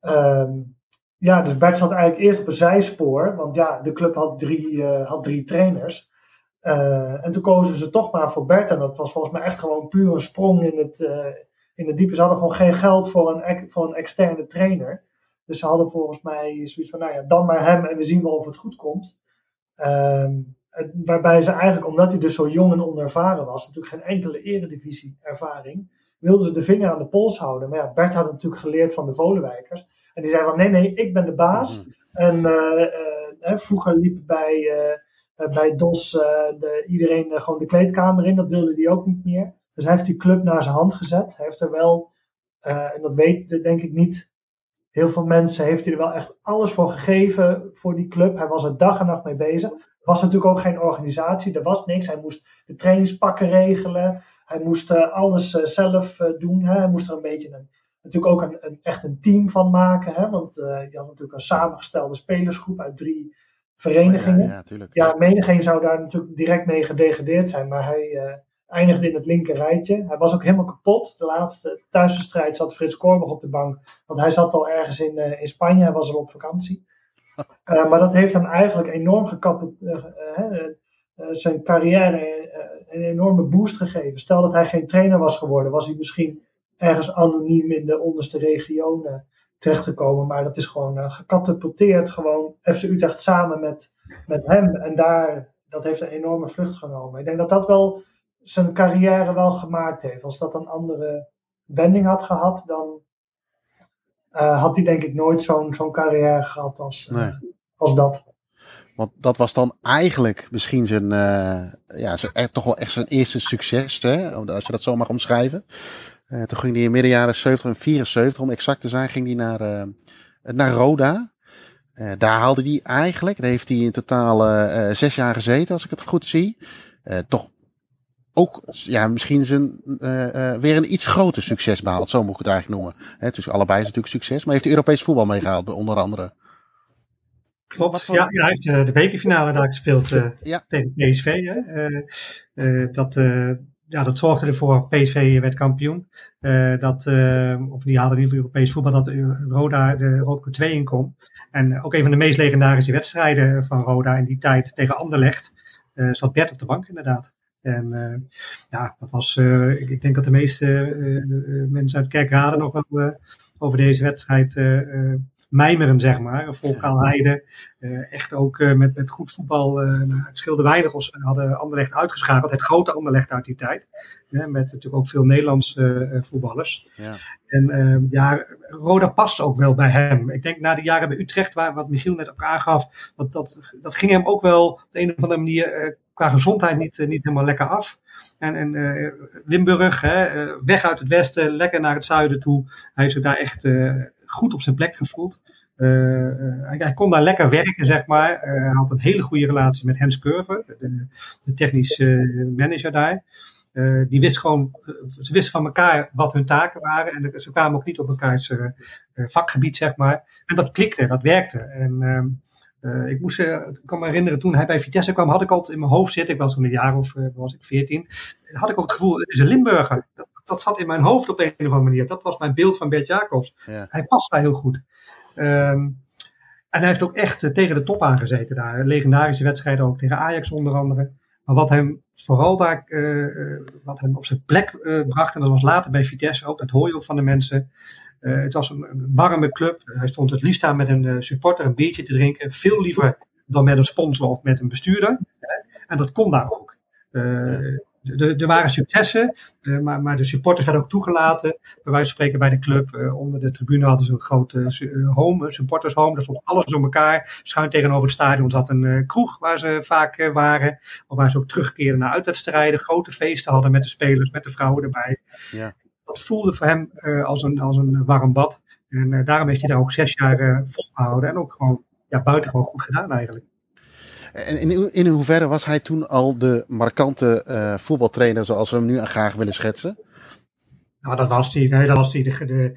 Speaker 4: Um, ja, dus Bert zat eigenlijk eerst op een zijspoor. Want ja, de club had drie, had drie trainers. en toen kozen ze toch maar voor Bert. En dat was volgens mij echt gewoon puur een sprong in het, in de diepe. Ze hadden gewoon geen geld voor een, voor een externe trainer. Dus ze hadden volgens mij zoiets van, nou ja, dan maar hem en we zien wel of het goed komt. Um, waarbij ze eigenlijk, omdat hij dus zo jong en onervaren was, natuurlijk geen enkele eredivisie ervaring, wilden ze de vinger aan de pols houden. Maar ja, Bert had natuurlijk geleerd van de Volenwijkers. En die zei van, nee, nee, ik ben de baas. En uh, uh, vroeger liep bij, uh, bij DOS de, iedereen gewoon de kleedkamer in. Dat wilde hij ook niet meer. Dus hij heeft die club naar zijn hand gezet. Hij heeft er wel, en dat weet denk ik niet heel veel mensen, heeft hij er wel echt alles voor gegeven voor die club. Hij was er dag en nacht mee bezig. Er was natuurlijk ook geen organisatie, er was niks. Hij moest de trainingspakken regelen. Hij moest uh, alles uh, zelf doen. Hè. Hij moest er een beetje een, natuurlijk ook een, een, echt een team van maken. Hè. Want je had natuurlijk een samengestelde spelersgroep uit drie verenigingen.
Speaker 2: Oh, ja, ja,
Speaker 4: ja, menigeen zou daar natuurlijk direct mee gedegradeerd zijn. Maar hij eindigde in het linker rijtje. Hij was ook helemaal kapot. De laatste thuiswedstrijd zat Frits Korbach op de bank. Want hij zat al ergens in, uh, in Spanje. Hij was al op vakantie. Uh, maar dat heeft hem eigenlijk enorm gekapt. Uh, zijn carrière een enorme boost gegeven. Stel dat hij geen trainer was geworden, was hij misschien ergens anoniem in de onderste regionen terechtgekomen. Maar dat is gewoon gecatapulteerd. Gewoon FC Utrecht samen met, met hem. En daar, dat heeft een enorme vlucht genomen. Ik denk dat dat wel zijn carrière wel gemaakt heeft. Als dat een andere wending had gehad, dan uh, had hij denk ik nooit zo'n zo'n carrière gehad als, uh, nee. als dat.
Speaker 2: Want dat was dan eigenlijk misschien zijn, uh, ja, zijn, toch wel echt zijn eerste succes, hè? als je dat zo mag omschrijven. toen ging hij in midden jaren 70 en 74, om exact te zijn, ging hij naar, naar Roda. daar haalde hij eigenlijk, daar heeft hij in totaal zes jaar gezeten, als ik het goed zie. toch ook ja, misschien zijn, uh, uh, weer een iets groter succes behaald. Zo moet ik het eigenlijk noemen. He, dus allebei is natuurlijk succes. Maar heeft hij Europees voetbal meegehaald, onder andere.
Speaker 3: Klopt, ja, ja, hij heeft uh, de bekerfinale daar gespeeld ja. tegen PSV. Hè. dat, ja, dat zorgde ervoor, PSV werd kampioen. dat, of die haalde in ieder geval Europees voetbal, dat Roda de Europa 2 in kon. En ook een van de meest legendarische wedstrijden van Roda in die tijd tegen Anderlecht. zat Bert op de bank inderdaad. En uh, ja, dat was, uh, ik, denk dat de meeste uh, mensen uit Kerkrade nog wel over deze wedstrijd mijmeren, zeg maar. Volkaal Heide, echt ook met, met goed voetbal. Nou, het scheelde weinig als hadden Anderlecht uitgeschakeld. Het grote Anderlecht uit die tijd. met natuurlijk ook veel Nederlandse voetballers. Ja. En ja, Roda past ook wel bij hem. Ik denk na de jaren bij Utrecht, waar, wat Michiel net ook aangaf, dat, dat, dat ging hem ook wel op de een of andere manier qua gezondheid niet, eh, niet helemaal lekker af. En, en uh, Limburg, hè, uh, weg uit het westen, lekker naar het zuiden toe. Hij is zich daar echt uh, goed op zijn plek gevoeld. Hij, hij, kon daar lekker werken, zeg maar. hij had een hele goede relatie met Hans Curver, de, de technisch manager daar. die wist gewoon, ze wisten van elkaar wat hun taken waren. En ze kwamen ook niet op elkaars vakgebied, zeg maar. En dat klikte, dat werkte. En ehm, uh, ik, moest, uh, ik kan me herinneren, toen hij bij Vitesse kwam, had ik altijd in mijn hoofd zitten, ik was een jaar of uh, was ik veertien, had ik ook het gevoel, het is een Limburger. Dat, dat, zat in mijn hoofd op een of andere manier. Dat was mijn beeld van Bert Jacobs. Ja. Hij past daar heel goed. Um, En hij heeft ook echt tegen de top aangezeten daar. Legendarische wedstrijden ook tegen Ajax onder andere. Maar wat hem vooral daar, wat hem op zijn plek bracht, en dat was later bij Vitesse ook, dat hoor je ook van de mensen. Het was een, warme club. Hij stond het liefst aan met een supporter een biertje te drinken. Veel liever dan met een sponsor of met een bestuurder. En dat kon daar ook. Uh, er waren successen, maar, maar, de supporters werden ook toegelaten. Bij wijze van spreken bij de club. Onder de tribune hadden ze een grote home, een supporters home. Daar stond alles door elkaar. Schuin tegenover het stadion zat een kroeg waar ze vaak waren. Of waar ze ook terugkeerden naar uitwedstrijden. Grote feesten hadden met de spelers, met de vrouwen erbij. Ja. Dat voelde voor hem als, een, als een warm bad. En daarom heeft hij daar ook zes jaar volgehouden. En ook gewoon ja, buitengewoon goed gedaan eigenlijk.
Speaker 2: En in, in hoeverre was hij toen al de markante uh, voetbaltrainer zoals we hem nu graag willen schetsen?
Speaker 3: Nou, dat was hij. Nee, dat was hij. De, de,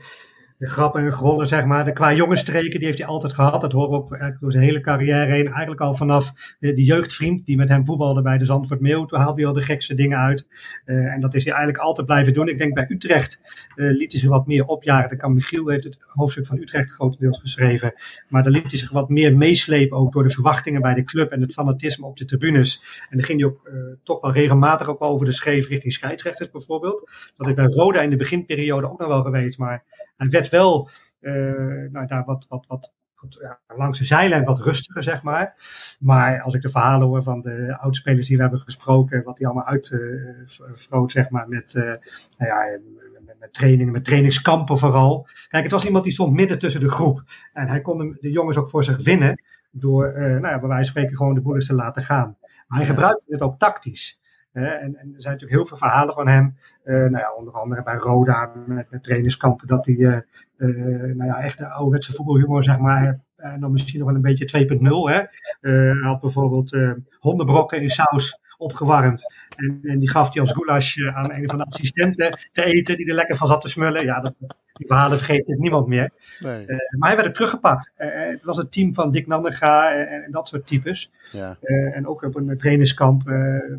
Speaker 3: de grappen en grollen, zeg maar. De qua jongensstreken, die heeft hij altijd gehad. Dat horen we ook eigenlijk door zijn hele carrière heen. Eigenlijk al vanaf de, de jeugdvriend die met hem voetbalde bij de Zandvoort Meeuw. Toen haalde hij al de gekste dingen uit. Uh, en dat is hij eigenlijk altijd blijven doen. Ik denk bij Utrecht uh, liet hij zich wat meer opjagen. De kan Michiel heeft het hoofdstuk van Utrecht grotendeels geschreven. Maar daar liet hij zich wat meer meeslepen ook door de verwachtingen bij de club en het fanatisme op de tribunes. En dan ging hij ook toch wel regelmatig ook over de scheef richting scheidsrechters bijvoorbeeld. Dat is bij Roda in de beginperiode ook nog wel geweest. Maar hij werd wel uh, nou, daar wat, wat, wat, wat ja, langs de zijlijn wat rustiger, zeg maar. Maar als ik de verhalen hoor van de oudspelers die we hebben gesproken, wat die allemaal uitvroot, zeg maar, met, uh, nou ja, met, met, trainingen, met trainingskampen vooral. Kijk, het was iemand die stond midden tussen de groep. En hij kon de jongens ook voor zich winnen door, uh, nou ja, bij wijze van spreken gewoon de boelers te laten gaan. Maar hij gebruikte het ook tactisch. En, en, er zijn natuurlijk heel veel verhalen van hem. Uh, nou ja, onder andere bij Roda met, met trainingskampen. Dat hij uh, uh, nou ja, echt de ouderwetse voetbalhumor, zeg maar. En dan misschien nog wel een beetje 2.0. Hij had bijvoorbeeld hondenbrokken in saus opgewarmd. En, en, die gaf hij als goulash aan een van de assistenten te eten, die er lekker van zat te smullen. Ja, dat, die verhalen vergeet niemand meer. Nee. Uh, maar hij werd ook teruggepakt. Uh, het was het team van Dick Nanderga en, en dat soort types. Ja. Uh, en ook op een trainingskamp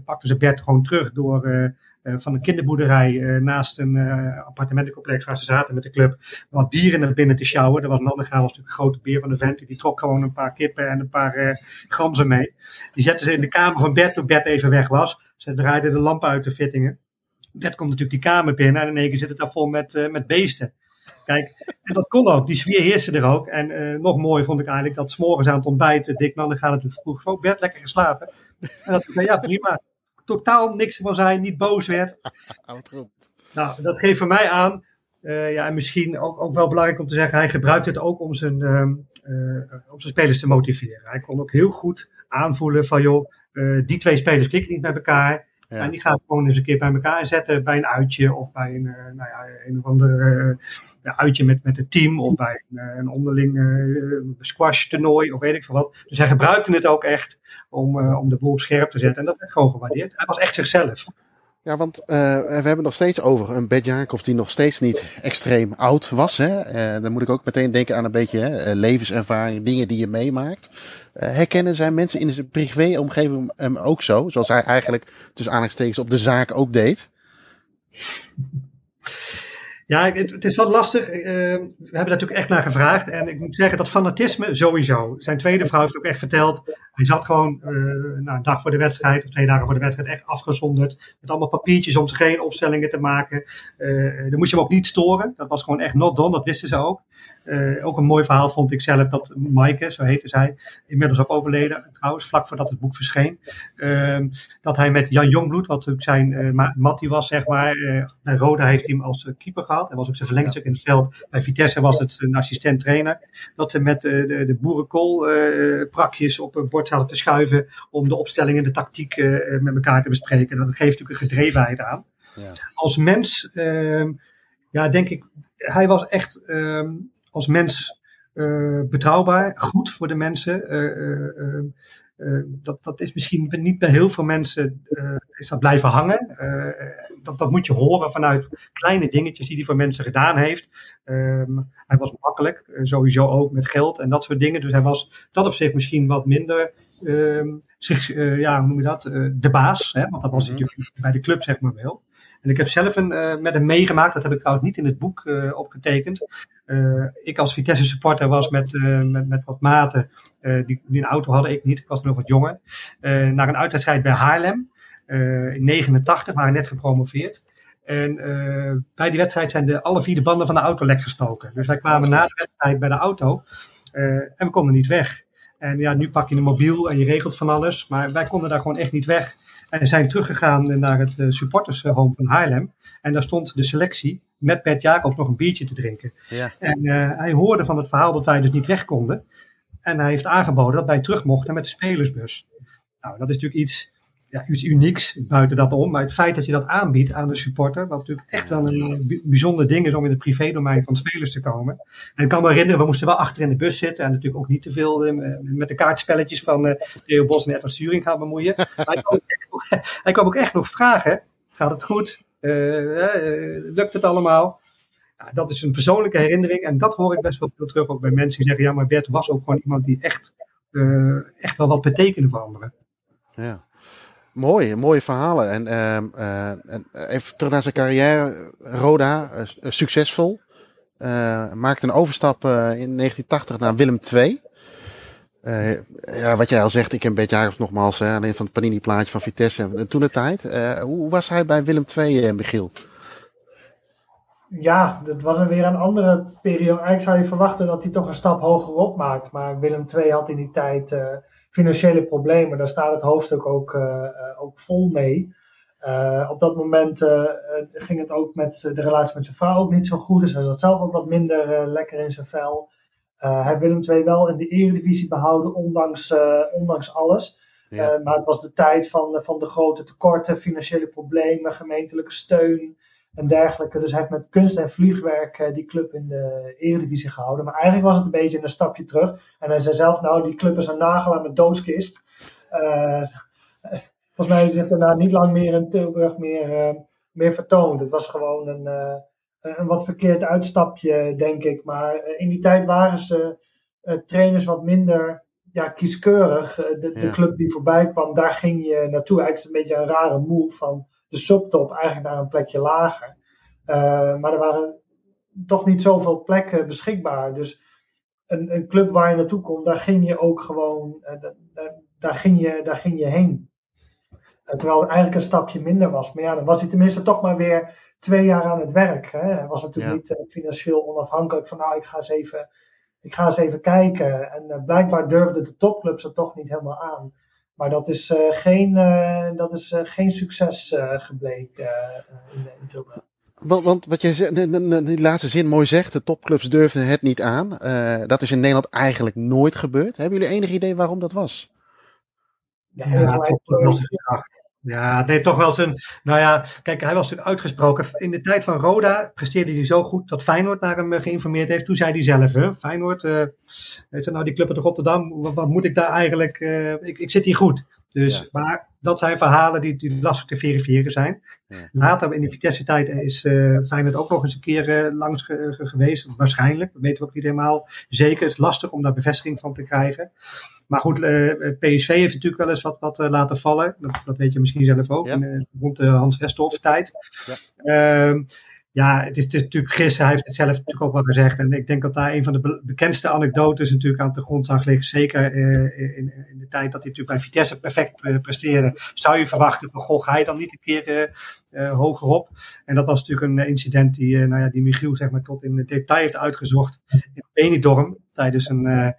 Speaker 3: pakten ze Bert gewoon terug door van een kinderboerderij naast een appartementencomplex waar ze zaten met de club. Wat dieren naar binnen te sjouwen. Dat was Nanderga, was natuurlijk een grote beer van de vent. Die trok gewoon een paar kippen en een paar ganzen mee. Die zetten ze in de kamer van Bert toen Bert even weg was. Ze draaiden de lampen uit de fittingen. Bert komt natuurlijk die kamer binnen en in één keer zit het daar vol met, met beesten. Kijk, en dat kon ook. Die sfeer heerste er ook. En nog mooi vond ik eigenlijk dat s'morgens aan het ontbijt, Dick Nanne gaat natuurlijk vroeg bed, lekker geslapen. En dat ik ja prima. Totaal niks van zijn, niet boos werd. Nou, dat geeft voor mij aan, uh, ja, en misschien ook, ook wel belangrijk om te zeggen, hij gebruikt het ook om zijn, uh, om zijn spelers te motiveren. Hij kon ook heel goed aanvoelen van, joh, die twee spelers klikken niet met elkaar. En die gaat gewoon eens een keer bij elkaar zetten bij een uitje of bij een, uh, nou ja, een of ander uh, uitje met, met het team of bij een, een onderling squash toernooi of weet ik veel wat. Dus hij gebruikte het ook echt om, om de boel op scherp te zetten en dat werd gewoon gewaardeerd. Hij was echt zichzelf.
Speaker 2: Ja, want uh, we hebben nog steeds over een Bert Jacobs die nog steeds niet extreem oud was. Hè? Uh, dan moet ik ook meteen denken aan een beetje hè, levenservaring, dingen die je meemaakt. Herkennen zijn mensen in zijn privéomgeving hem ook zo? Zoals hij eigenlijk tussen aanhalingstekens op de zaak ook deed?
Speaker 3: Ja, het, is wat lastig. Uh, we hebben natuurlijk echt naar gevraagd. En ik moet zeggen dat fanatisme sowieso. Zijn tweede vrouw heeft ook echt verteld. Hij zat gewoon uh, nou, een dag voor de wedstrijd of twee dagen voor de wedstrijd echt afgezonderd. Met allemaal papiertjes om geen opstellingen te maken. Uh, dan moest je hem ook niet storen. Dat was gewoon echt not done. Dat wisten ze ook. Ook een mooi verhaal vond ik zelf dat Maaike, zo heette zij, inmiddels ook overleden trouwens, vlak voordat het boek verscheen. Uh, dat hij met Jan Jongbloed, wat natuurlijk zijn Mattie was, zeg maar, bij Roda heeft hij hem als keeper gehad. Hij was ook zijn verlengstuk in het veld. Bij Vitesse was het een assistent trainer. Dat ze met de, de boerenkool prakjes op een bord zaten te schuiven om de opstellingen, de tactiek met elkaar te bespreken. Dat geeft natuurlijk een gedrevenheid aan. Ja. Als mens, ehm, ja, denk ik, hij was echt ehm, als mens betrouwbaar, goed voor de mensen. Uh, uh, dat, dat is misschien niet bij heel veel mensen is dat blijven hangen. dat, dat moet je horen vanuit kleine dingetjes die hij voor mensen gedaan heeft. Um, hij was makkelijk, sowieso ook met geld en dat soort dingen. Dus hij was dat op zich misschien wat minder zich, ja, hoe noem je dat, de baas. Hè? Want dat was -hmm. natuurlijk bij de club zeg maar wel. En ik heb zelf een, met hem meegemaakt, dat heb ik trouwens niet in het boek opgetekend. ik als Vitesse supporter was met, met, met wat maten, die, die een auto hadden, ik niet, ik was nog wat jonger, naar een uitwedstrijd bij Haarlem. in 89, waren net gepromoveerd. En bij die wedstrijd zijn de, alle vier de banden van de auto lek gestoken. Dus wij kwamen na de wedstrijd bij de auto en we konden niet weg. En ja, nu pak je een mobiel en je regelt van alles. Maar wij konden daar gewoon echt niet weg. En zijn teruggegaan naar het uh, supportershome van Haarlem. En daar stond de selectie met Bert Jacobs nog een biertje te drinken. Ja. En uh, hij hoorde van het verhaal dat wij dus niet weg konden. En hij heeft aangeboden dat wij terug mochten met de spelersbus. Nou, dat is natuurlijk iets ja, iets unieks buiten dat om. Maar het feit dat je dat aanbiedt aan de supporter, wat natuurlijk echt wel een eh, bijzonder ding is om in het privédomein van spelers te komen. En ik kan me herinneren, we moesten wel achter in de bus zitten en natuurlijk ook niet te veel eh, met de kaartspelletjes van uh, Theo Bos en Edward Sturing gaan bemoeien. Maar hij kwam, ook, hij kwam ook echt nog vragen, gaat het goed? lukt het allemaal? Ja, dat is een persoonlijke herinnering en dat hoor ik best wel veel terug ook bij mensen die zeggen, ja maar Bert was ook gewoon iemand die echt, echt wel wat betekende voor anderen.
Speaker 2: Ja. Mooi, mooie verhalen. En, uh, even terug naar zijn carrière. Roda, uh, succesvol. maakte een overstap in 1980 naar Willem II. ja, wat jij al zegt, ik ken Bert Jacobs nogmaals, hè, alleen van het Panini-plaatje van Vitesse. En toen de tijd. hoe was hij bij Willem II, Michiel?
Speaker 4: Ja, dat was een weer een andere periode. Eigenlijk zou je verwachten dat hij toch een stap hoger op maakt. Maar Willem II had in die tijd financiële problemen. Daar staat het hoofdstuk ook, eh, eh, ook vol mee. Uh, op dat moment ging het ook met de relatie met zijn vrouw ook niet zo goed. Dus hij zat zelf ook wat minder lekker in zijn vel. hij Willem II wel in de eredivisie behouden, ondanks, ondanks alles. Ja. maar het was de tijd van, van de grote tekorten, financiële problemen, gemeentelijke steun en dergelijke. Dus hij heeft met kunst en vliegwerk uh, die club in de Eredivisie gehouden. Maar eigenlijk was het een beetje een stapje terug. En hij zei zelf, nou, die club is een nagel aan mijn doodskist. Uh, volgens mij het daarna niet lang meer in Tilburg meer, uh, meer vertoond. Het was gewoon een, een wat verkeerd uitstapje, denk ik. Maar in die tijd waren ze trainers wat minder ja, kieskeurig. De, de, club die voorbij kwam, daar ging je naartoe. Eigenlijk is het een beetje een rare move van de subtop eigenlijk naar een plekje lager. Uh, maar er waren toch niet zoveel plekken beschikbaar. Dus een, een club waar je naartoe komt, daar ging je ook gewoon, uh, daar, daar, ging je, daar ging je heen. Uh, terwijl het eigenlijk een stapje minder was. Maar ja, dan was hij tenminste toch maar weer twee jaar aan het werk. Hè. Hij was natuurlijk niet financieel onafhankelijk van nou, ik ga eens even, ik ga eens even kijken. En blijkbaar durfden de topclubs het toch niet helemaal aan. Maar dat is, uh, geen, uh, dat is uh, geen succes gebleken in, in Tilburg.
Speaker 2: Want, want wat je die laatste zin mooi zegt, de topclubs durfden het niet aan. dat is in Nederland eigenlijk nooit gebeurd. Hebben jullie enig idee waarom dat was?
Speaker 3: Ja, ja ja, nee, toch wel zijn. Nou ja, kijk, hij was natuurlijk uitgesproken. In de tijd van Roda presteerde hij zo goed dat Feyenoord naar hem geïnformeerd heeft. Toen zei hij zelf: hè, Feyenoord, uh, weet nou, die club uit Rotterdam, wat, moet ik daar eigenlijk? Uh, ik, ik zit hier goed. Dus, Maar dat zijn verhalen die, die lastig te verifiëren zijn. Ja. Later in de Vitesse-tijd is uh, Feyenoord ook nog eens een keer uh, langs ge, geweest. Waarschijnlijk, dat weten we ook niet helemaal zeker. Het is lastig om daar bevestiging van te krijgen. Maar goed, eh, PSV heeft natuurlijk wel eens wat, wat laten vallen. Dat, dat weet je misschien zelf ook, ja. in, rond de Hans Westhoff-tijd. Ja. Ehm, ja, het is, het is, natuurlijk Chris, hij heeft het zelf natuurlijk ook wel gezegd. En ik denk dat daar een van de bekendste anekdotes natuurlijk aan de grondslag ligt. Zeker uh, in, in, de tijd dat hij natuurlijk bij Vitesse perfect uh, presteerde. Zou je verwachten van, goh, ga je dan niet een keer uh, hoger op? En dat was natuurlijk een incident die, nou ja, die Michiel zeg maar tot in detail heeft uitgezocht. In Benidorm, tijdens een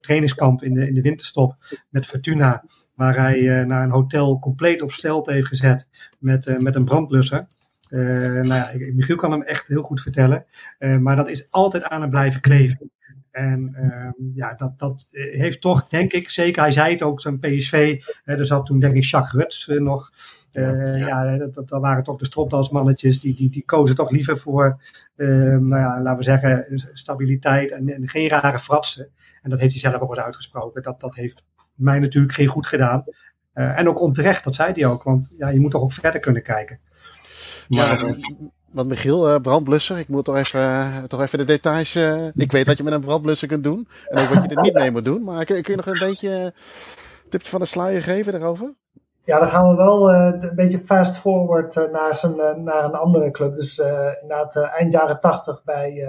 Speaker 3: trainingskamp in de, in de winterstop met Fortuna. Waar hij naar een hotel compleet op stelt heeft gezet met, met een brandblusser. Uh, nou ja, Michiel kan hem echt heel goed vertellen. Uh, maar dat is altijd aan hem blijven kleven. En uh, ja, dat, dat heeft toch, denk ik, zeker, hij zei het ook, zijn PSV, er zat toen denk ik Jacques Ruts nog. Ja, ja. ja, dat, dat waren toch de stropdalsmannetjes, die, die, die kozen toch liever voor, ehm, nou ja, laten we zeggen, stabiliteit en, en geen rare fratsen. En dat heeft hij zelf ook eens uitgesproken. Dat, dat heeft mij natuurlijk geen goed gedaan. en ook onterecht, dat zei hij ook, want ja, je moet toch ook verder kunnen kijken.
Speaker 2: Maar, ja, want Michiel, uh, brandblusser, ik moet toch even, uh, toch even de details. Uh, ik weet wat je met een brandblusser kunt doen. En ook wat je er niet mee moet doen. Maar kun, kun je nog een beetje tipje van de sluier geven daarover?
Speaker 4: Ja, dan gaan we wel een beetje fast forward naar, zijn, naar een andere club. Dus inderdaad eind jaren 80 bij,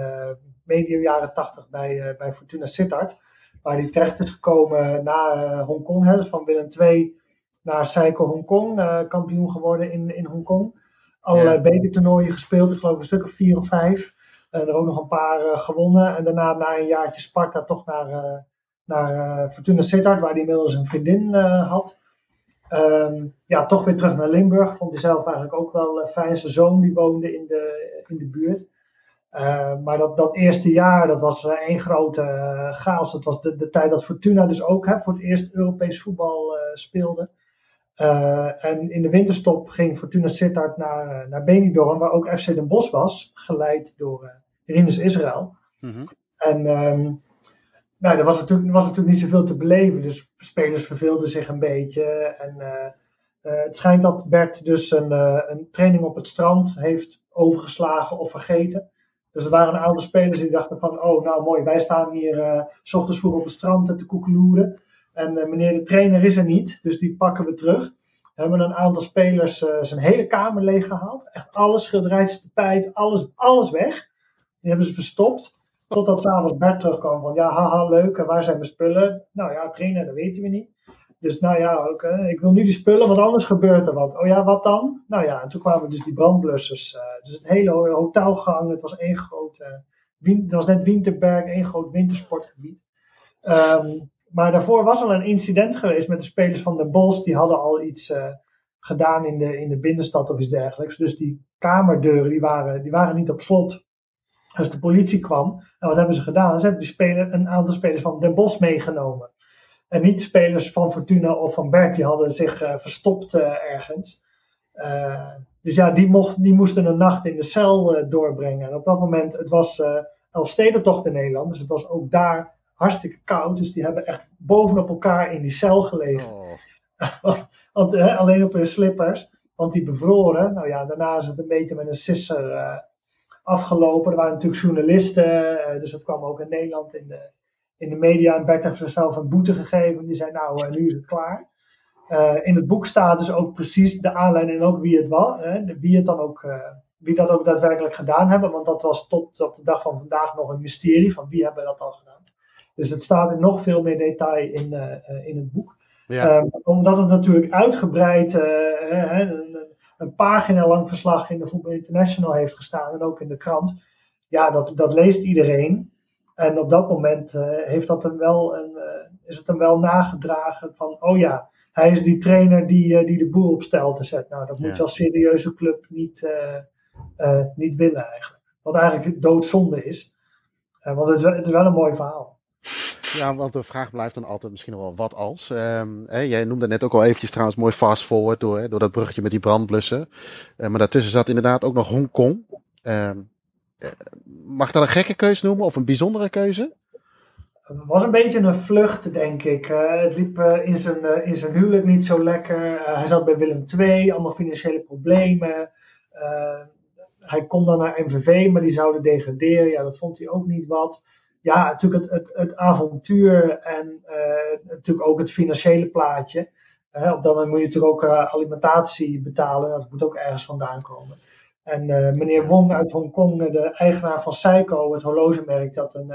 Speaker 4: medio jaren 80 bij, bij Fortuna Sittard. Waar hij terecht is gekomen na Hongkong. Hè, dus van Willem II naar Seiko Hongkong. kampioen geworden in, in Hongkong. Allerlei ja. bekertoernooien gespeeld. Ik geloof een stuk of vier of vijf. En er ook nog een paar gewonnen. En daarna na een jaartje Sparta toch naar naar Fortuna Sittard, waar hij inmiddels een vriendin had. Um, ja, toch weer terug naar Limburg. Vond hij zelf eigenlijk ook wel uh, fijn. Zijn zoon die woonde in de, in de buurt. Uh, maar dat, dat eerste jaar, dat was één grote chaos. Dat was de, de tijd dat Fortuna dus ook hè, voor het eerst Europees voetbal speelde. en in de winterstop ging Fortuna Sittard naar, naar Benidorm, waar ook FC Den Bosch was. Geleid door Rinus Israël. Mm -hmm. En um, nou, er was natuurlijk, was natuurlijk niet zoveel te beleven. Dus spelers verveelden zich een beetje. En uh, uh, het schijnt dat Bert dus een, uh, een training op het strand heeft overgeslagen of vergeten. Dus er waren een aantal spelers die dachten van, oh nou mooi, wij staan hier s ochtends vroeg op het strand te koekeloeren. En meneer de trainer is er niet, dus die pakken we terug. We hebben een aantal spelers zijn hele kamer leeggehaald. Echt alles, schilderijtjes, tapijt, alles, alles weg. Die hebben ze verstopt. Totdat s'avonds Bert terugkwam van ja, haha, leuk. En waar zijn mijn spullen? Nou ja, trainer, dat weten we niet. Dus nou ja, ook, ik wil nu die spullen, want anders gebeurt er wat. Oh ja, wat dan? Nou ja, en toen kwamen dus die brandblussers. Uh, dus het hele hotelgang, het was één groot, uh, het was net Winterberg, één groot wintersportgebied. Um, maar daarvoor was al een incident geweest met de spelers van de Bosch. Die hadden al iets uh, gedaan in de, in de binnenstad of iets dergelijks. Dus die kamerdeuren, die waren, die waren niet op slot. Dus de politie kwam. En wat hebben ze gedaan? Ze hebben die speler, een aantal spelers van Den Bosch meegenomen. En niet spelers van Fortuna of van Bert, die hadden zich uh, verstopt uh, ergens. Uh, dus ja, die, mocht, die moesten een nacht in de cel doorbrengen. En op dat moment, het was Elfstedentocht in Nederland, dus het was ook daar hartstikke koud. Dus die hebben echt bovenop elkaar in die cel gelegen. Oh. want, alleen op hun slippers, want die bevroren. Nou ja, daarna is het een beetje met een sisser afgelopen. Er waren natuurlijk journalisten, uh, dus dat kwam ook in Nederland in de, in de media. En Bert heeft zichzelf een boete gegeven. Die zei, nou, uh, nu is het klaar. Uh, in het boek staat dus ook precies de aanleiding en ook wie het was. Hè, wie, het dan ook, wie dat ook daadwerkelijk gedaan hebben. Want dat was tot op de dag van vandaag nog een mysterie van wie hebben dat al gedaan. Dus het staat in nog veel meer detail in, in het boek. Ja. Um, omdat het natuurlijk uitgebreid hè, een pagina lang verslag in de Voetbal International heeft gestaan en ook in de krant. Ja, dat, dat leest iedereen. En op dat moment uh, heeft dat hem wel een, uh, is het hem wel nagedragen van, oh ja, hij is die trainer die, uh, die de boel op te zet. Nou, dat moet je als serieuze club niet, niet willen eigenlijk. Wat eigenlijk doodzonde is. want het is, het is wel een mooi verhaal.
Speaker 2: Ja, want de vraag blijft dan altijd misschien nog wel wat als. Um, hè, jij noemde net ook al eventjes trouwens mooi fast forward door, hè, door dat bruggetje met die brandblussen. Uh, maar daartussen zat inderdaad ook nog Hongkong. Um, mag ik dat een gekke keuze noemen of een bijzondere keuze?
Speaker 4: Het was een beetje een vlucht, denk ik. Het liep uh, in, zijn, in zijn huwelijk niet zo lekker. hij zat bij Willem II, allemaal financiële problemen. hij kon dan naar MVV, maar die zouden degraderen. Ja, dat vond hij ook niet wat ja, natuurlijk het, het, het avontuur en natuurlijk ook het financiële plaatje. Op dat moment moet je natuurlijk ook alimentatie betalen. Dat moet ook ergens vandaan komen. En meneer Wong uit Hongkong, de eigenaar van Seiko, het horlogemerk, dat een,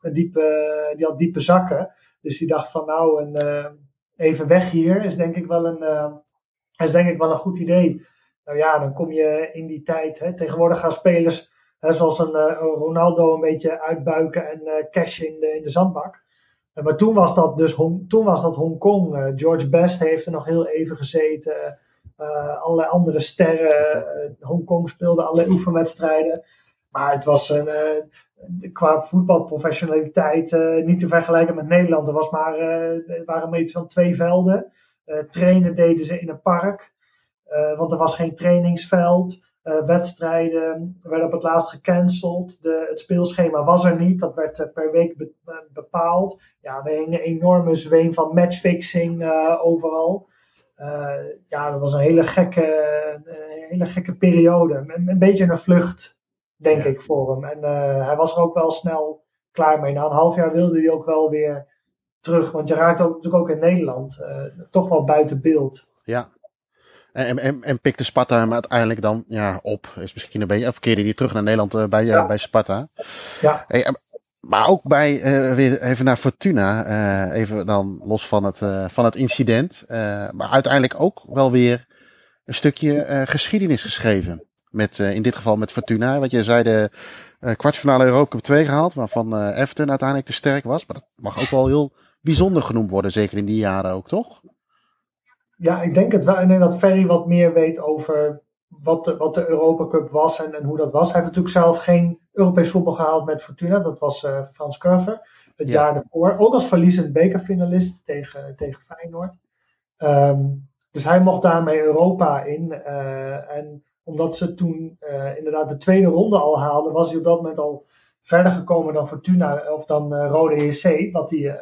Speaker 4: een diepe, die had diepe zakken. Dus die dacht van nou, een, even weg hier is denk ik wel een, is denk ik wel een goed idee. Nou ja, dan kom je in die tijd. Hè, tegenwoordig gaan spelers zoals een Ronaldo een beetje uitbuiken en uh, cash in de, in de zandbak. Maar toen was dat dus toen was dat Hongkong. George Best heeft er nog heel even gezeten. Allerlei andere sterren. Hongkong speelde allerlei oefenwedstrijden. Maar het was een, qua voetbalprofessionaliteit niet te vergelijken met Nederland. Er, was maar, er waren maar iets van twee velden. trainen deden ze in een park. want er was geen trainingsveld. Uh, wedstrijden werden op het laatst gecanceld. De, het speelschema was er niet. Dat werd uh, per week be uh, bepaald. Ja, er hing een enorme zweem van matchfixing overal. Ja, dat was een hele gekke, een hele gekke periode. Een, een beetje een vlucht, denk ja. ik, voor hem. En hij was er ook wel snel klaar mee. Na een half jaar wilde hij ook wel weer terug. Want je raakt ook, natuurlijk ook in Nederland toch wel buiten beeld.
Speaker 2: Ja, En, en, en pikte Sparta hem uiteindelijk dan ja, op. Is misschien een beetje. Of keerde hij terug naar Nederland bij, ja. bij Sparta.
Speaker 4: Ja.
Speaker 2: Hey, maar ook bij, weer even naar Fortuna. even dan los van het, van het incident. maar uiteindelijk ook wel weer een stukje geschiedenis geschreven. Met, in dit geval met Fortuna. Wat je zei, de kwartfinale Europa Cup 2 gehaald. Waarvan Everton uiteindelijk te sterk was. Maar dat mag ook wel heel bijzonder genoemd worden. Zeker in die jaren ook, toch?
Speaker 4: Ja, ik denk het wel. Ik dat Ferry wat meer weet over wat de, wat de Europa Cup was en, en hoe dat was. Hij heeft natuurlijk zelf geen Europees voetbal gehaald met Fortuna. Dat was uh, Frans Curver het jaar ervoor. Ook als verliezend bekerfinalist tegen, tegen Feyenoord. Um, dus hij mocht daarmee Europa in. Uh, en omdat ze toen uh, inderdaad de tweede ronde al haalden, was hij op dat moment al verder gekomen dan Fortuna of dan Rode JC. Wat hij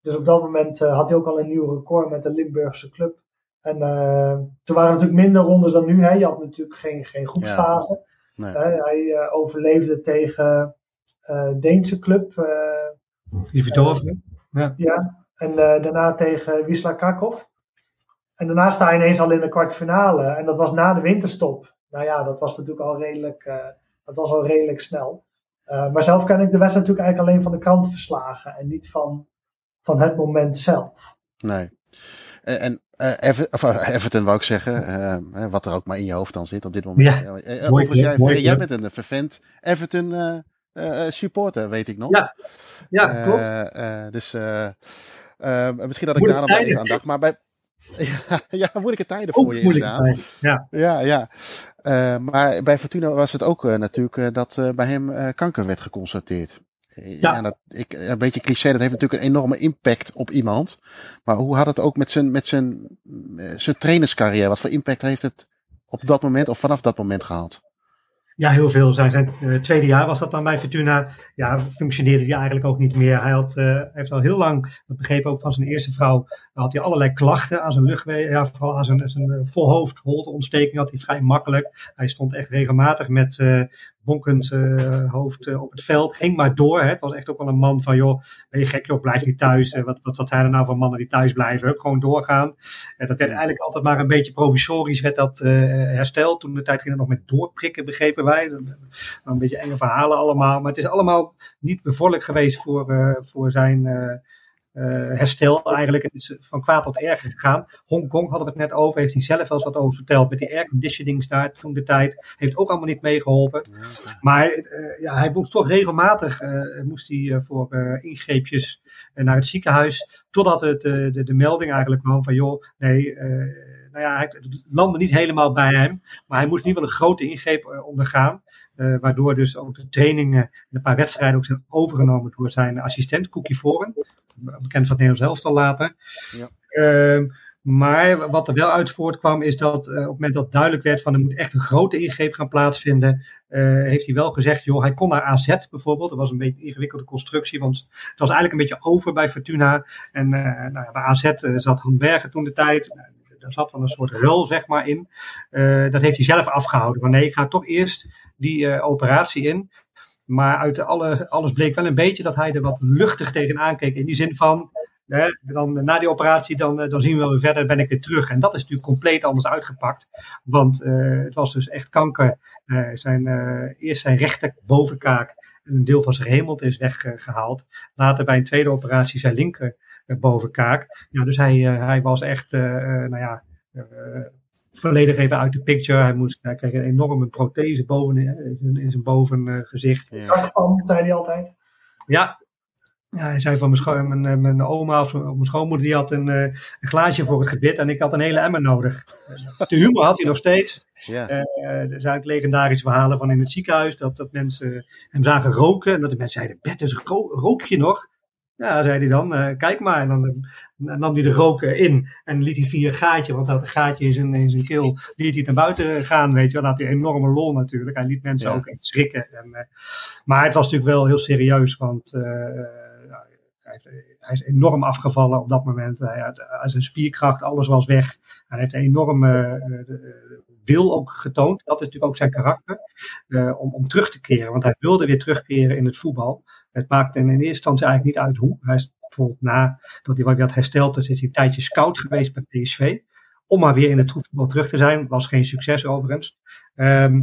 Speaker 4: dus op dat moment had hij ook al een nieuw record met de Limburgse club. En uh, toen waren er natuurlijk minder rondes dan nu. Hè. Je had natuurlijk geen, geen groepsfase. Ja. Nee. Uh, hij uh, overleefde tegen Deense club.
Speaker 3: Die verdorven.
Speaker 4: ja. ja. En daarna tegen Wisla Krakow. En daarna sta je ineens al in de kwartfinale. En dat was na de winterstop. Nou ja, dat was natuurlijk al redelijk, dat was al redelijk snel. maar zelf ken ik de wedstrijd natuurlijk eigenlijk alleen van de krantenverslagen. En niet van van het moment zelf.
Speaker 2: Nee. En, en uh, Ever, of, uh, Everton wou ik zeggen, uh, wat er ook maar in je hoofd dan zit op dit moment.
Speaker 3: Ja,
Speaker 2: mooi, jij, mooi, jij bent een vervent Everton supporter, weet ik nog.
Speaker 3: Ja, ja klopt.
Speaker 2: dus misschien dat ik daar nog wel even aan dacht. Maar bij, ja, ja, moeilijke tijden voor je inderdaad.
Speaker 3: Ja,
Speaker 2: ja. ja. Uh, maar bij Fortuna was het ook uh, natuurlijk uh, dat bij hem kanker werd geconstateerd. Ja, ja dat, ik, een beetje cliché, dat heeft natuurlijk een enorme impact op iemand. Maar hoe had het ook met zijn, met zijn, zijn trainerscarrière? Wat voor impact heeft het op dat moment of vanaf dat moment gehad?
Speaker 3: Ja, heel veel. Zijn, zijn uh, tweede jaar was dat dan bij Fortuna. Ja, functioneerde hij eigenlijk ook niet meer. Hij had, uh, heeft al heel lang, dat begreep ook van zijn eerste vrouw, had hij allerlei klachten aan zijn luchtwegen. Ja, vooral aan zijn, zijn voorhoofd, holteontsteking had hij vrij makkelijk. Hij stond echt regelmatig met, uh, bonkend uh, hoofd uh, op het veld. Ging maar door. Hè. Het was echt ook wel een man van, joh, ben je gek, joh, blijf niet thuis. Uh, wat, wat, wat zijn er nou voor mannen die thuis blijven? Gewoon doorgaan. dat werd eigenlijk altijd maar een beetje provisorisch werd dat hersteld. Toen de tijd ging het nog met doorprikken, begrepen wij. Een beetje enge verhalen allemaal. Maar het is allemaal niet bevorderlijk geweest voor, voor zijn herstel eigenlijk. Het is van kwaad tot erger gegaan. Hongkong hadden we het net over, heeft hij zelf wel eens wat over verteld. Met die airconditioning daar toen de tijd. Heeft ook allemaal niet meegeholpen. Maar uh, ja, hij moest toch regelmatig uh, moest hij, voor ingreepjes naar het ziekenhuis. Totdat het, de, de melding eigenlijk kwam van joh, nee, nou ja, het landde niet helemaal bij hem. Maar hij moest in ieder geval een grote ingreep ondergaan. Uh, waardoor dus ook de trainingen en een paar wedstrijden ook zijn overgenomen door zijn assistent, Cookie Foren bekend van het Nederlands elftal later. Ja. Uh, maar wat er wel uit voortkwam is dat uh, op het moment dat duidelijk werd van er moet echt een grote ingreep gaan plaatsvinden, uh, heeft hij wel gezegd, joh, hij kon naar AZ bijvoorbeeld. Dat was een beetje een ingewikkelde constructie, want het was eigenlijk een beetje over bij Fortuna. En uh, nou, bij AZ zat Han Bergen toen de tijd. Daar zat dan een soort rol, zeg maar, in. dat heeft hij zelf afgehouden. Van nee, ik ga toch eerst die operatie in. Maar uit alle, alles bleek wel een beetje dat hij er wat luchtig tegenaan keek. In die zin van, hè, dan, na die operatie, dan, eh, dan zien we wel weer verder, ben ik weer terug. En dat is natuurlijk compleet anders uitgepakt. Want uh, het was dus echt kanker. Uh, zijn, uh, eerst zijn rechterbovenkaak, een deel van zijn hemelte is weggehaald. Later bij een tweede operatie zijn linker bovenkaak. Ja, dus hij, hij was echt, nou ja volledig even uit de picture. Hij, moest, hij kreeg een enorme prothese boven in, in zijn bovengezicht.
Speaker 4: Uh, ja. zei hij altijd.
Speaker 3: Ja. Ja, hij zei van mijn, scho mijn, eh, mijn oma of mijn schoonmoeder, die had een, uh, een, glaasje voor het gebit en ik had een hele emmer nodig. De humor had hij nog steeds. Ja. Uh, er zijn ook legendarische verhalen van in het ziekenhuis, dat, dat mensen hem zagen roken en dat de mensen zeiden, Bert, dus rook je nog? Ja, zei hij dan, uh, kijk maar. En dan nam hij de rook in en liet hij via een gaatje, want dat gaatje in zijn, in zijn keel, liet hij naar buiten gaan, weet je wel. Dan had hij een enorme lol natuurlijk. Hij liet mensen ja. ook echt schrikken. En, uh, maar het was natuurlijk wel heel serieus, want hij, hij, is enorm afgevallen op dat moment. Hij had zijn spierkracht, alles was weg. Hij heeft een enorme wil ook getoond. Dat is natuurlijk ook zijn karakter, om, om terug te keren. Want hij wilde weer terugkeren in het voetbal. Het maakt in eerste instantie eigenlijk niet uit hoe. Hij is bijvoorbeeld na dat hij wat hersteld is, is hij een tijdje scout geweest bij PSV. om maar weer in het voetbal terug te zijn. Was geen succes overigens. Ehm,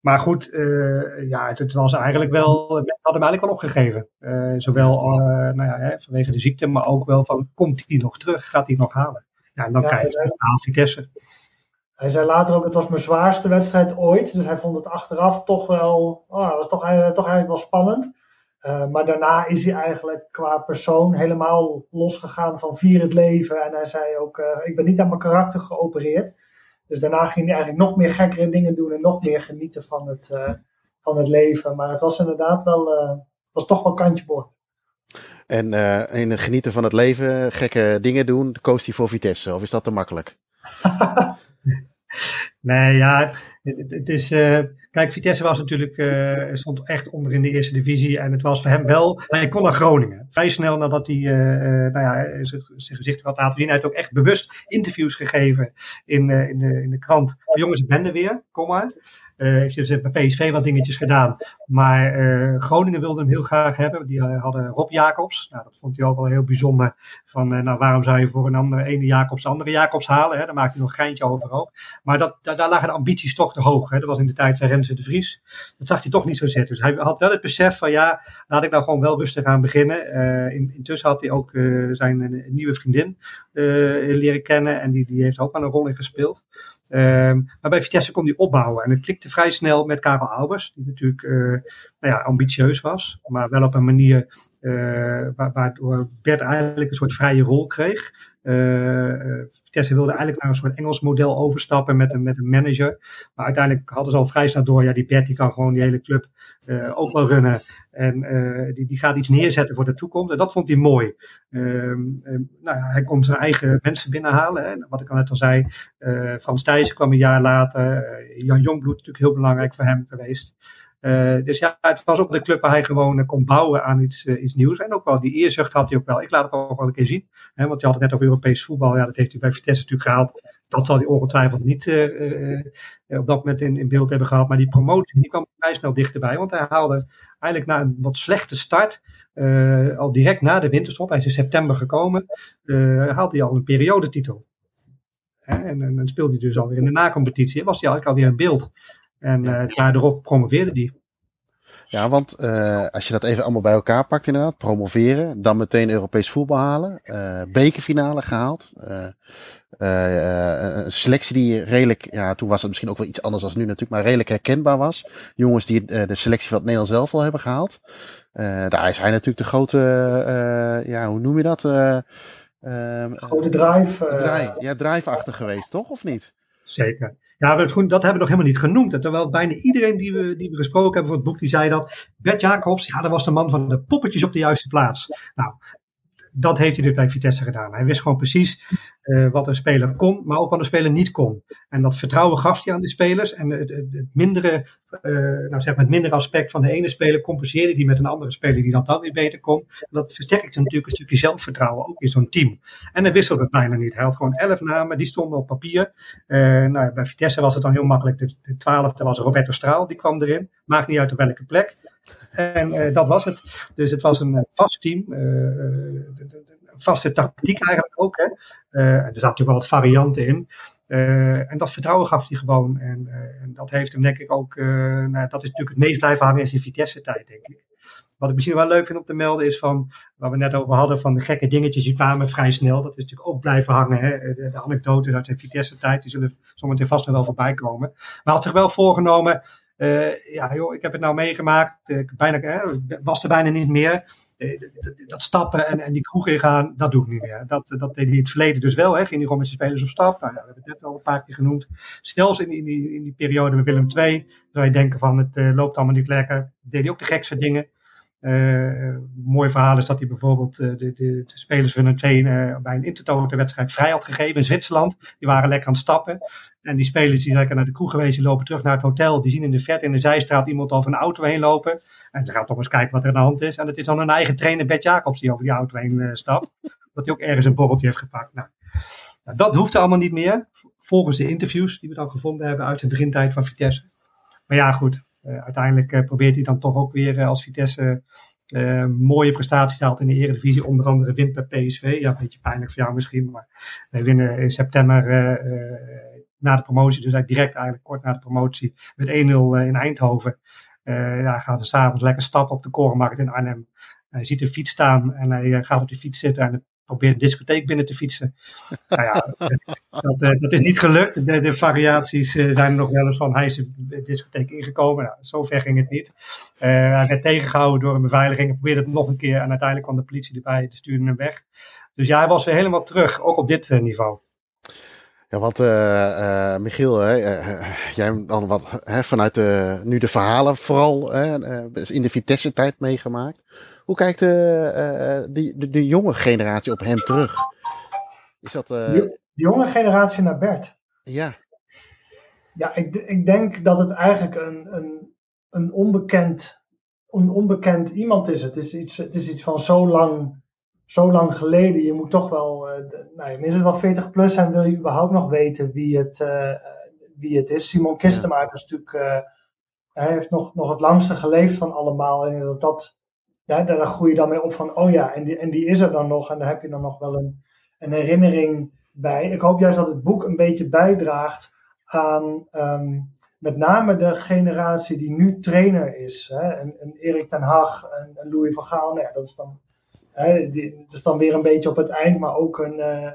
Speaker 3: maar goed, uh, ja, het, het, was eigenlijk wel, we hadden hem eigenlijk wel opgegeven. Uh, zowel uh, nou ja, hè, vanwege de ziekte, maar ook wel van, komt hij nog terug? Gaat hij nog halen? Ja, en dan ja, krijg je een Vitesse.
Speaker 4: Hij zei later ook, het was mijn zwaarste wedstrijd ooit. Dus hij vond het achteraf toch wel, oh, dat was toch, toch eigenlijk wel spannend. Uh, maar daarna is hij eigenlijk qua persoon helemaal losgegaan van vier het leven. En hij zei ook, uh, ik ben niet aan mijn karakter geopereerd. Dus daarna ging hij eigenlijk nog meer gekkere dingen doen en nog meer genieten van het, uh, van het leven. Maar het was inderdaad wel, was toch wel kantje boord.
Speaker 2: En in het genieten van het leven, gekke dingen doen, koos hij voor Vitesse. Of is dat te makkelijk?
Speaker 3: nee, ja, het, is, uh, kijk, Vitesse was natuurlijk, uh, stond echt onder in de eerste divisie. En het was voor hem wel, hij kon naar Groningen. Vrij snel nadat hij, uh, nou ja, zijn gezicht had laten zien. Hij heeft ook echt bewust interviews gegeven in, in, de, in de krant. Voor jongens, bende weer, kom maar. Uh, heeft dus bij PSV wat dingetjes gedaan. Maar uh, Groningen wilde hem heel graag hebben. Die hadden Rob Jacobs. Nou, dat vond hij ook wel heel bijzonder. Van, nou, waarom zou je voor een andere ene Jacobs de andere Jacobs halen? Hè? Daar maakte hij nog een geintje over ook. Maar dat, daar, lagen de ambities toch te hoog. Hè? Dat was in de tijd van Renze de Vries. Dat zag hij toch niet zo zitten. Dus hij had wel het besef van ja, laat ik nou gewoon wel rustig aan beginnen. In, intussen had hij ook zijn nieuwe vriendin leren kennen. En die, die heeft ook aan een rol in gespeeld. Um, maar bij Vitesse kon hij opbouwen. En het klikte vrij snel met Karel Albers, die natuurlijk uh, nou ja, ambitieus was, maar wel op een manier uh, waardoor Bert eigenlijk een soort vrije rol kreeg. Uh, Vitesse wilde eigenlijk naar een soort Engels model overstappen met een, met een manager. Maar uiteindelijk hadden ze al vrij snel door, ja, die Bert die kan gewoon die hele club uh, ook wel runnen. En uh, die, die gaat iets neerzetten voor de toekomst. En dat vond hij mooi. Um, um, nou ja, hij kon zijn eigen mensen binnenhalen. Hè. Wat ik al net al zei. Uh, Frans Thijssen kwam een jaar later. Jan Jongbloed natuurlijk heel belangrijk voor hem geweest. Dus ja, het was ook de club waar hij gewoon kon bouwen aan iets, iets nieuws. En ook wel die eerzucht had hij ook wel. Ik laat het ook wel een keer zien. Hè, want je had het net over Europees voetbal. Ja, dat heeft hij bij Vitesse natuurlijk gehaald. Dat zal hij ongetwijfeld niet op dat moment in, in beeld hebben gehad. Maar die promotie die kwam vrij snel dichterbij. Want hij haalde eigenlijk na een wat slechte start. al direct na de winterstop, hij is in september gekomen. haalde hij al een periodetitel. En, en, dan speelde hij dus alweer in de nacompetitie. Was hij eigenlijk alweer in beeld. En uh, daardoor promoveerde die.
Speaker 2: Ja, want uh, als je dat even allemaal bij elkaar pakt inderdaad, promoveren, dan meteen Europees voetbal halen, uh, bekerfinale gehaald, uh, een selectie die redelijk, ja, toen was het misschien ook wel iets anders dan nu natuurlijk, maar redelijk herkenbaar was. Jongens die de selectie van het Nederlands zelf al hebben gehaald. daar is hij natuurlijk de grote, ja, hoe noem je dat?
Speaker 4: Ehm, grote drive.
Speaker 2: drive ja, drive-achtig geweest, toch? Of niet?
Speaker 3: Zeker. Ja, dat hebben we nog helemaal niet genoemd. Terwijl bijna iedereen die we, die we gesproken hebben voor het boek, die zei dat. Bert Jacobs, ja, dat was de man van de poppetjes op de juiste plaats. Nou, dat heeft hij dus bij Vitesse gedaan. Hij wist gewoon precies uh, wat een speler kon, maar ook wat een speler niet kon. En dat vertrouwen gaf hij aan de spelers. En het, het, mindere, uh, nou zeg maar het mindere aspect van de ene speler compenseerde die met een andere speler die dat dan weer beter kon. Dat versterkte natuurlijk een stukje zelfvertrouwen ook in zo'n team. En hij wisselde het bijna niet. Hij had gewoon elf namen, die stonden op papier. Uh, nou, bij Vitesse was het dan heel makkelijk. De, de twaalfde was Roberto Straal, die kwam erin. Maakt niet uit op welke plek. En uh, dat was het. Dus het was een vast team. Uh, een vaste tactiek eigenlijk ook. Hè. Er zaten natuurlijk wel wat varianten in. en dat vertrouwen gaf hij gewoon. En, en dat heeft hem denk ik ook. nou, dat is natuurlijk het meest blijven hangen in zijn Vitesse-tijd, denk ik. Wat ik misschien wel leuk vind om te melden is van, waar we net over hadden, van de gekke dingetjes, die kwamen vrij snel. Dat is natuurlijk ook blijven hangen. Hè? De, de anekdotes uit zijn Vitesse-tijd, die zullen zometeen vast nog wel voorbij komen. Maar had zich wel voorgenomen, uh, ja, joh, ik heb het nou meegemaakt. Ik bijna, uh, was er bijna niet meer. Uh, dat stappen en, en die kroeg ingaan, dat doe ik niet meer. Dat, dat deed hij in het verleden dus wel. Hè. Ging hij gewoon spelers op stap. Nou, ja, we hebben het net al een paar keer genoemd. Zelfs in, in, die, in die periode met Willem II. Zou je denken van het loopt allemaal niet lekker. Deed hij ook de gekste dingen. Uh, mooi verhaal is dat hij bijvoorbeeld uh, de, de, de, spelers van een twee uh, bij een intertoto wedstrijd vrij had gegeven in Zwitserland. Die waren lekker aan het stappen. En die spelers die lekker naar de kroeg geweest, die lopen terug naar het hotel. Die zien in de vet in de zijstraat iemand over een auto heen lopen. En ze gaan toch eens kijken wat er aan de hand is. En het is dan een eigen trainer, Bert Jacobs, die over die auto heen stapt. Dat hij ook ergens een borreltje heeft gepakt. Nou, nou, dat hoeft allemaal niet meer. Volgens de interviews die we dan gevonden hebben uit de begintijd van Vitesse. Maar ja, goed. Uh, uiteindelijk uh, probeert hij dan toch ook weer uh, als Vitesse mooie prestaties haalt in de Eredivisie. Onder andere wint bij PSV. Ja, een beetje pijnlijk voor jou misschien. Maar wij winnen in september na de promotie. Dus eigenlijk direct eigenlijk kort na de promotie met 1-0 in Eindhoven. ja, gaat er s'avonds lekker stappen op de Korenmarkt in Arnhem. Hij ziet een fiets staan en hij gaat op die fiets zitten en probeert een discotheek binnen te fietsen. nou ja, dat, eh, dat, is niet gelukt. De, variaties eh, zijn er nog wel eens van hij is de discotheek ingekomen. Nou, zover ging het niet. Uh, hij werd tegengehouden door een beveiliging. Hij probeerde het nog een keer en uiteindelijk kwam de politie erbij. Die stuurde hem weg. Dus ja, hij was weer helemaal terug, ook op dit niveau.
Speaker 2: Ja, want Michiel, hè, jij dan wat hè, vanuit nu de verhalen vooral in de Vitesse-tijd meegemaakt. Hoe kijkt de, de, de, de, jonge generatie op hem terug?
Speaker 4: Is dat, de, jonge generatie naar Bert?
Speaker 2: Ja.
Speaker 4: Ja, ik, ik denk dat het eigenlijk een, een, een, onbekend, een onbekend iemand is. Het is iets, het is iets van zo lang zo lang geleden. Je moet toch wel, uh, nou, je minstens wel 40 plus zijn, wil je überhaupt nog weten wie het, uh, wie het is. Simon Kistenmaker is natuurlijk, uh, hij heeft nog, nog het langste geleefd van allemaal. En dat, dat ja, daar groei je dan mee op van, oh ja, en die, en die is er dan nog. En daar heb je dan nog wel een, een herinnering bij. Ik hoop juist dat het boek een beetje bijdraagt aan um, met name de generatie die nu trainer is. Hè? En, en Erik ten Hag en, Louis van Gaal, nou dat is dan Hè, die, dat is dan weer een beetje op het eind, maar ook een, uh,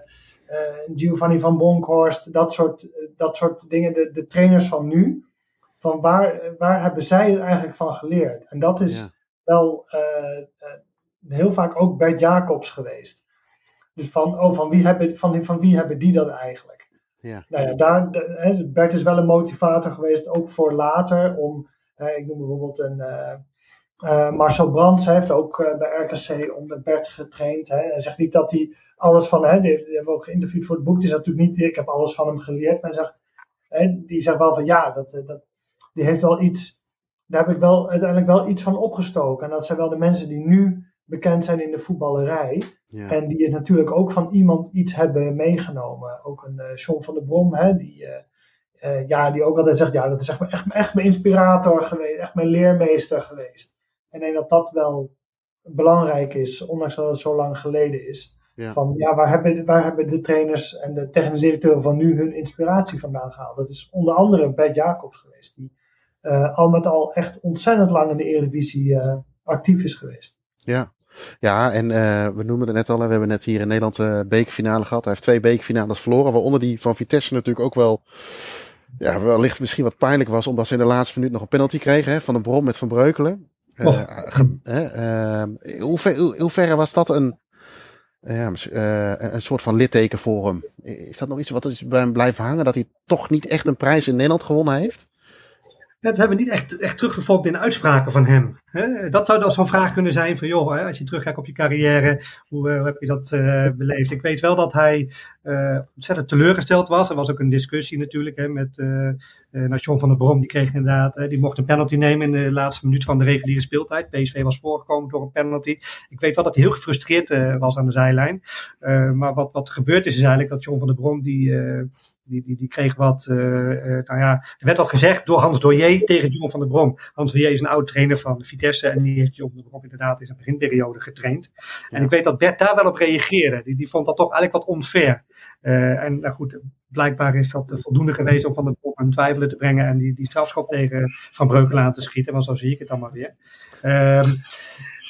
Speaker 4: Giovanni van Bronckhorst, dat soort, dat soort dingen. De, de trainers van nu, van waar, waar hebben zij het eigenlijk van geleerd? En dat is wel uh, heel vaak ook Bert Jacobs geweest. Dus van, oh, van, wie hebben, van, van wie hebben die dat eigenlijk? Ja. Nou ja, daar, Bert is wel een motivator geweest, ook voor later, om, ik noem bijvoorbeeld een, uh, Marcel Brands heeft ook uh, bij RKC onder Bert getraind. Hè. Hij zegt niet dat hij alles van hem, die, die hebben we ook geïnterviewd voor het boek, die zegt natuurlijk niet, ik heb alles van hem geleerd, maar hij zegt, hè, die zegt wel van ja, dat, eh, dat, die heeft wel iets, daar heb ik wel uiteindelijk wel iets van opgestoken. En dat zijn wel de mensen die nu bekend zijn in de voetballerij. Ja. En die het natuurlijk ook van iemand iets hebben meegenomen. Ook een uh, John van der Brom, hè, die, uh, ja, die ook altijd zegt, ja, dat is echt, echt, echt mijn inspirator geweest, echt mijn leermeester geweest. En ik denk dat dat wel belangrijk is, ondanks dat het zo lang geleden is. Ja. Van ja, waar hebben, waar hebben de trainers en de technische directeuren van nu hun inspiratie vandaan gehaald? Dat is onder andere Bert Jacobs geweest, die al met al echt ontzettend lang in de Eredivisie uh, actief is geweest.
Speaker 2: Ja, ja, en uh, we noemen het net al, we hebben net hier in Nederland uh, bekerfinale gehad. Hij heeft twee bekerfinales verloren, waaronder die van Vitesse natuurlijk ook wel, ja, wellicht misschien wat pijnlijk was, omdat ze in de laatste minuut nog een penalty kregen hè, van een bron met Van Breukelen. Oh. Hoe, ver, hoe, verre was dat een, een soort van litteken voor hem? Is dat nog iets wat is bij hem blijven hangen? Dat hij toch niet echt een prijs in Nederland gewonnen heeft?
Speaker 3: Dat hebben we niet echt, echt teruggevonden in uitspraken van hem. Dat zou dan zo'n vraag kunnen zijn van, joh, als je terugkijkt op je carrière, hoe, hoe heb je dat uh, beleefd? Ik weet wel dat hij uh, ontzettend teleurgesteld was. Er was ook een discussie natuurlijk met uh, Nation van der Brom. Die kreeg inderdaad, die mocht een penalty nemen in de laatste minuut van de reguliere speeltijd. PSV was voorgekomen door een penalty. Ik weet wel dat hij heel gefrustreerd was aan de zijlijn. maar wat, wat gebeurd is, is eigenlijk dat John van der Brom, die die, die, die kreeg wat, uh, uh, nou ja, er werd wat gezegd door Hans Doyer tegen John van der Brom. Hans Doyer is een oud trainer van Vitesse en die heeft John van der Brom inderdaad in zijn beginperiode getraind. En ik weet dat Bert daar wel op reageerde. Die, die vond dat toch eigenlijk wat onfair. Uh, en nou goed, blijkbaar is dat voldoende geweest om van der Brom aan twijfelen te brengen en die, die strafschop tegen Van Breukelen te schieten. Want zo zie ik het dan maar weer. Uh,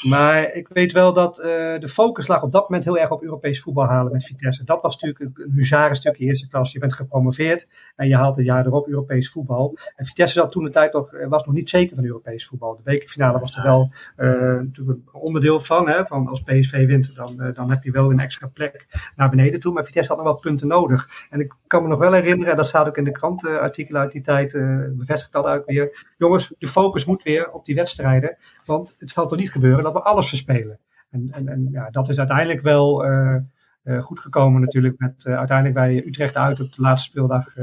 Speaker 3: maar ik weet wel dat uh, de focus lag op dat moment heel erg op Europees voetbal halen met Vitesse. Dat was natuurlijk een huzarenstukje eerste klas. Je bent gepromoveerd en je haalt een jaar erop Europees voetbal. En Vitesse dat toen de tijd nog, was nog niet zeker van Europees voetbal. De bekerfinale was er wel natuurlijk een onderdeel van. Hè, van als PSV wint, dan, dan heb je wel een extra plek naar beneden toe. Maar Vitesse had nog wel punten nodig. En ik kan me nog wel herinneren, en dat staat ook in de krantenartikelen uit die tijd, bevestigt dat ook weer. Jongens, de focus moet weer op die wedstrijden. Want het zal toch niet gebeuren dat we alles verspelen. En, en, en ja, dat is uiteindelijk wel uh, uh, goed gekomen natuurlijk. Met uh, uiteindelijk bij Utrecht uit op de laatste speeldag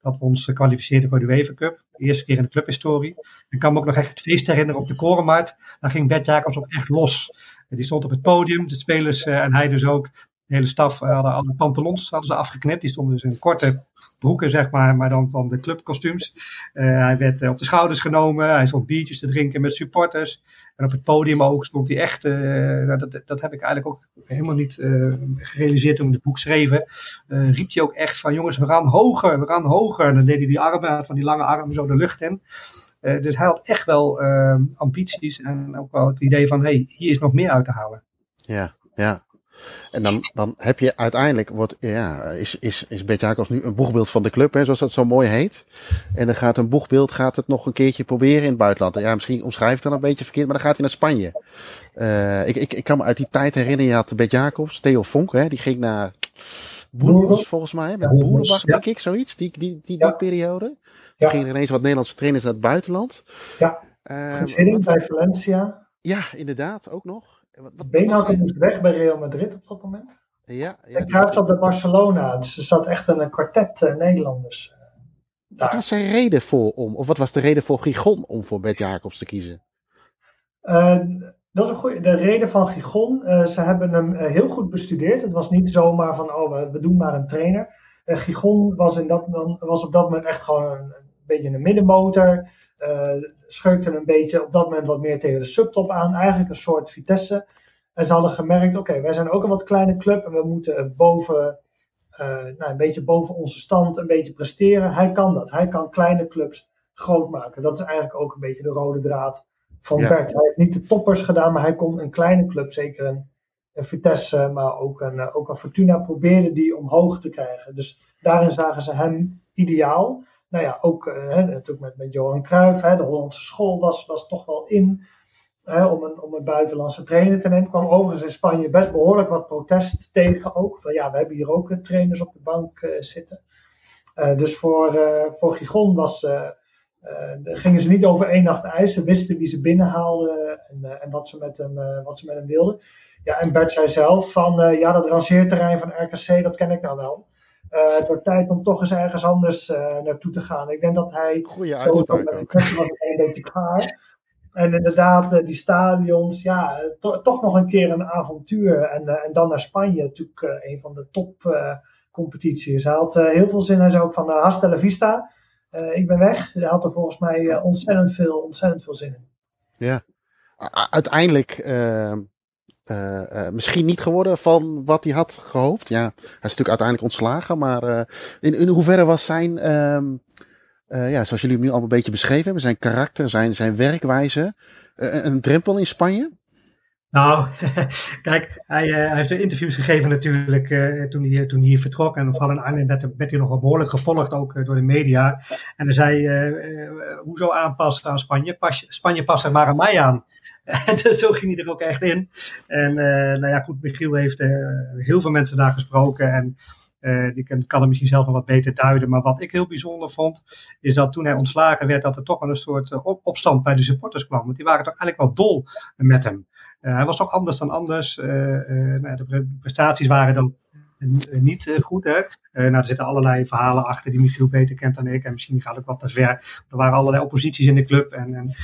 Speaker 3: dat we ons kwalificeerden voor de UEFA Cup. De eerste keer in de clubhistorie. Ik kan me ook nog echt het feest herinneren op de Korenmarkt. Daar ging Bert Jacobs ook echt los. Die stond op het podium, de spelers en hij dus ook. De hele staf hadden alle pantalons hadden ze afgeknipt. Die stonden dus in korte broeken, zeg maar, maar dan van de clubkostuums. hij werd op de schouders genomen. Hij stond biertjes te drinken met supporters. En op het podium ook stond hij echt, uh, dat, dat heb ik eigenlijk ook helemaal niet uh, gerealiseerd toen ik het boek schreven. Uh, riep hij ook echt van jongens, we gaan hoger, we gaan hoger. En dan deed hij die armen, van die lange armen zo de lucht in. dus hij had echt wel ambities en ook wel het idee van, hey, hier is nog meer uit te halen.
Speaker 2: Ja, ja. En dan, dan heb je uiteindelijk, wordt, ja, is, is, is Bert Jacobs nu een boegbeeld van de club, hè, zoals dat zo mooi heet. En dan gaat een boegbeeld gaat het nog een keertje proberen in het buitenland. Ja, misschien omschrijft het dan een beetje verkeerd, maar dan gaat hij naar Spanje. Uh, ik, ik, ik kan me uit die tijd herinneren, je had Bert Jacobs, Theo Vonk, hè, die ging naar Boerenbos volgens mij, met Boerenbach denk ik, zoiets, die, die, die, die periode. Toen gingen er ineens wat Nederlandse trainers naar het buitenland.
Speaker 4: Ja, uh, bij Valencia.
Speaker 2: Ja, inderdaad, ook nog.
Speaker 4: Wat, wat, moest weg bij Real Madrid op dat moment.
Speaker 2: Ja,
Speaker 4: ja, en Cruijff zat bij Barcelona. Dus er zat echt een kwartet uh, Nederlanders. Uh,
Speaker 2: wat was zijn reden voor om, of wat was de reden voor Gigon om voor Bert Jacobs te kiezen?
Speaker 4: Uh, dat is een goede. De reden van Gigon, ze hebben hem heel goed bestudeerd. Het was niet zomaar van, oh, we, we doen maar een trainer. Gigon was, in dat, was op dat moment echt gewoon een beetje een middenmotor. Uh, scheukte een beetje op dat moment wat meer tegen de subtop aan. Eigenlijk een soort Vitesse. En ze hadden gemerkt, oké, wij zijn ook een wat kleine club en we moeten boven, uh, nou, een beetje boven onze stand een beetje presteren. Hij kan dat. Hij kan kleine clubs groot maken. Dat is eigenlijk ook een beetje de rode draad van ja. Bert. Hij heeft niet de toppers gedaan, maar hij kon een kleine club, zeker een, een Vitesse, maar ook een, eh, ook een Fortuna, probeerde die omhoog te krijgen. Dus daarin zagen ze hem ideaal nou ja, ook uh, natuurlijk met, met Johan Cruijff, hè, de Hollandse school was, was toch wel in hè, om, een, om een buitenlandse trainer te nemen. kwam overigens in Spanje best behoorlijk wat protest tegen ook. Van ja, we hebben hier ook trainers op de bank uh, zitten. Uh, dus voor, voor Gigon was, gingen ze niet over één nacht ijs. Ze wisten wie ze binnenhaalden en, en wat, ze met hem, wat ze met hem wilden. Ja, en Bert zei zelf van ja, dat rangeerterrein van RKC, dat ken ik nou wel. Uh, het wordt tijd om toch eens ergens anders uh, naartoe te gaan. Ik denk dat hij.
Speaker 2: Goeie uitspraak met
Speaker 4: ook. was een beetje klaar. En inderdaad, uh, die stadions, ja, to toch nog een keer een avontuur. En, en dan naar Spanje, natuurlijk een van de topcompetities. hij had heel veel zin. Hij zei ook van hasta la vista. ik ben weg. Hij had er volgens mij ontzettend, veel, ontzettend veel zin in.
Speaker 2: Ja, uiteindelijk uh, misschien niet geworden van wat hij had gehoopt. Ja, hij is natuurlijk uiteindelijk ontslagen. Maar uh, in, in hoeverre was zijn, uh, ja, zoals jullie hem nu al een beetje beschreven hebben, zijn karakter, zijn, zijn werkwijze, een drempel in Spanje?
Speaker 3: Nou, kijk, hij, hij heeft interviews gegeven natuurlijk toen, hij, toen hij hier vertrok. En vooral in Arnhem werd, werd hij nogal behoorlijk gevolgd, ook door de media. En hij zei, hoezo aanpassen aan Spanje? Spanje past er maar aan mij aan. En zo ging hij er ook echt in. En uh, nou ja, goed, Michiel heeft uh, heel veel mensen daar gesproken. En uh, die kan, hem misschien zelf nog wat beter duiden. Maar wat ik heel bijzonder vond, is dat toen hij ontslagen werd, dat er toch wel een soort op, opstand bij de supporters kwam. Want die waren toch eigenlijk wel dol met hem. hij was toch anders dan anders. Nou, de prestaties waren dan niet goed. Hè? nou, er zitten allerlei verhalen achter die Michiel beter kent dan ik. En misschien gaat het wat te ver. Er waren allerlei opposities in de club. En, en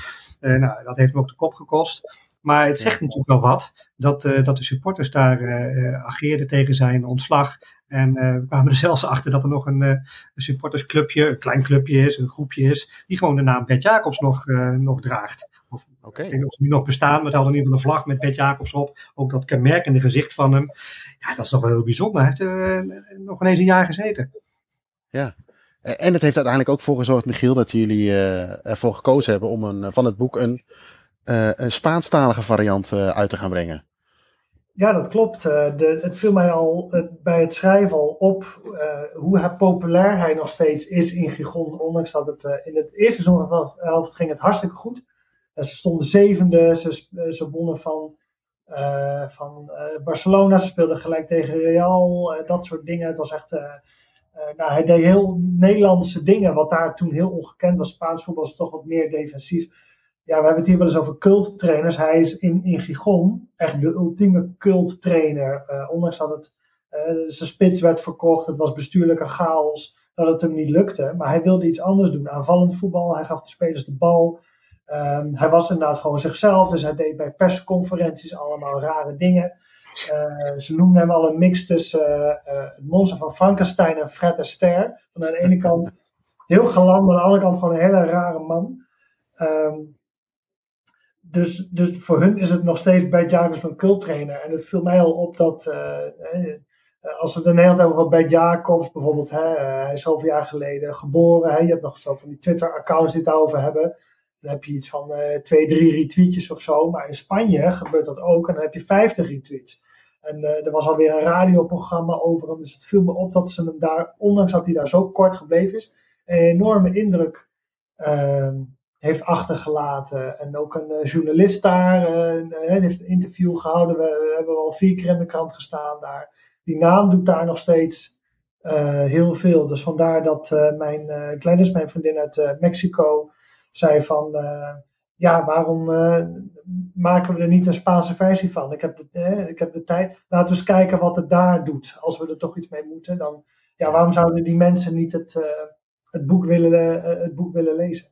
Speaker 3: nou, dat heeft hem ook de kop gekost. Maar het zegt natuurlijk wel wat dat, uh, dat de supporters daar uh, ageerden tegen zijn ontslag. En we kwamen er zelfs achter dat er nog een, een, supportersclubje, een klein clubje is, een groepje is, die gewoon de naam Bert Jacobs nog, nog draagt. Of, okay. Ik weet niet of ze nu nog bestaan, maar het hadden in ieder geval een vlag met Bert Jacobs op. Ook dat kenmerkende gezicht van hem. Ja, dat is toch wel heel bijzonder. Hij heeft nog ineens een jaar gezeten.
Speaker 2: Ja, en het heeft uiteindelijk ook voor gezorgd, Michiel, dat jullie uh, ervoor gekozen hebben om een, van het boek een, een Spaanstalige variant uit te gaan brengen.
Speaker 4: Ja, dat klopt. De, het viel mij al bij het schrijven al op hoe populair hij nog steeds is in Gigon. Ondanks dat het in het eerste seizoen van de helft ging het hartstikke goed. ze stonden zevende, ze, ze wonnen van, van Barcelona, ze speelden gelijk tegen Real, dat soort dingen. Het was echt nou, hij deed heel Nederlandse dingen, wat daar toen heel ongekend was. Spaans voetbal is toch wat meer defensief. Ja, we hebben het hier wel eens over culttrainers. Hij is in, in Gigon echt de ultieme culttrainer. Uh, ondanks dat het uh, zijn spits werd verkocht, het was bestuurlijke chaos, dat het hem niet lukte. Maar hij wilde iets anders doen. Aanvallend voetbal, hij gaf de spelers de bal. Um, hij was inderdaad gewoon zichzelf, dus hij deed bij persconferenties allemaal rare dingen. Ze noemden hem al een mix tussen het monster van Frankenstein en Fred Astaire. Van aan de ene kant heel galant, maar aan de andere kant gewoon een hele rare man. Ehm, dus, dus voor hun is het nog steeds Bert Jacobs een culttrainer. En het viel mij al op dat als we het in Nederland hebben over Bert Jacobs bijvoorbeeld, hè, hij is zoveel jaar geleden geboren. Hè, je hebt nog zo van die Twitter-accounts die het over hebben. Dan heb je iets van uh, twee, drie retweetjes of zo. Maar in Spanje gebeurt dat ook en dan heb je 50 retweets. En uh, er was alweer een radioprogramma over hem. Dus het viel me op dat ze hem daar, ondanks dat hij daar zo kort gebleven is, een enorme indruk uh, heeft achtergelaten. En ook een uh, journalist daar heeft een interview gehouden. We, we, hebben al vier keer in de krant gestaan daar. Die naam doet daar nog steeds heel veel. Dus vandaar dat mijn Gladys, mijn vriendin uit Mexico, zei van ja, waarom uh, maken we er niet een Spaanse versie van? Ik heb, de, eh, ik heb de tijd. Laten we eens kijken wat het daar doet. Als we er toch iets mee moeten, dan. Ja, waarom zouden die mensen niet het, uh, het, boek, willen, het boek willen lezen?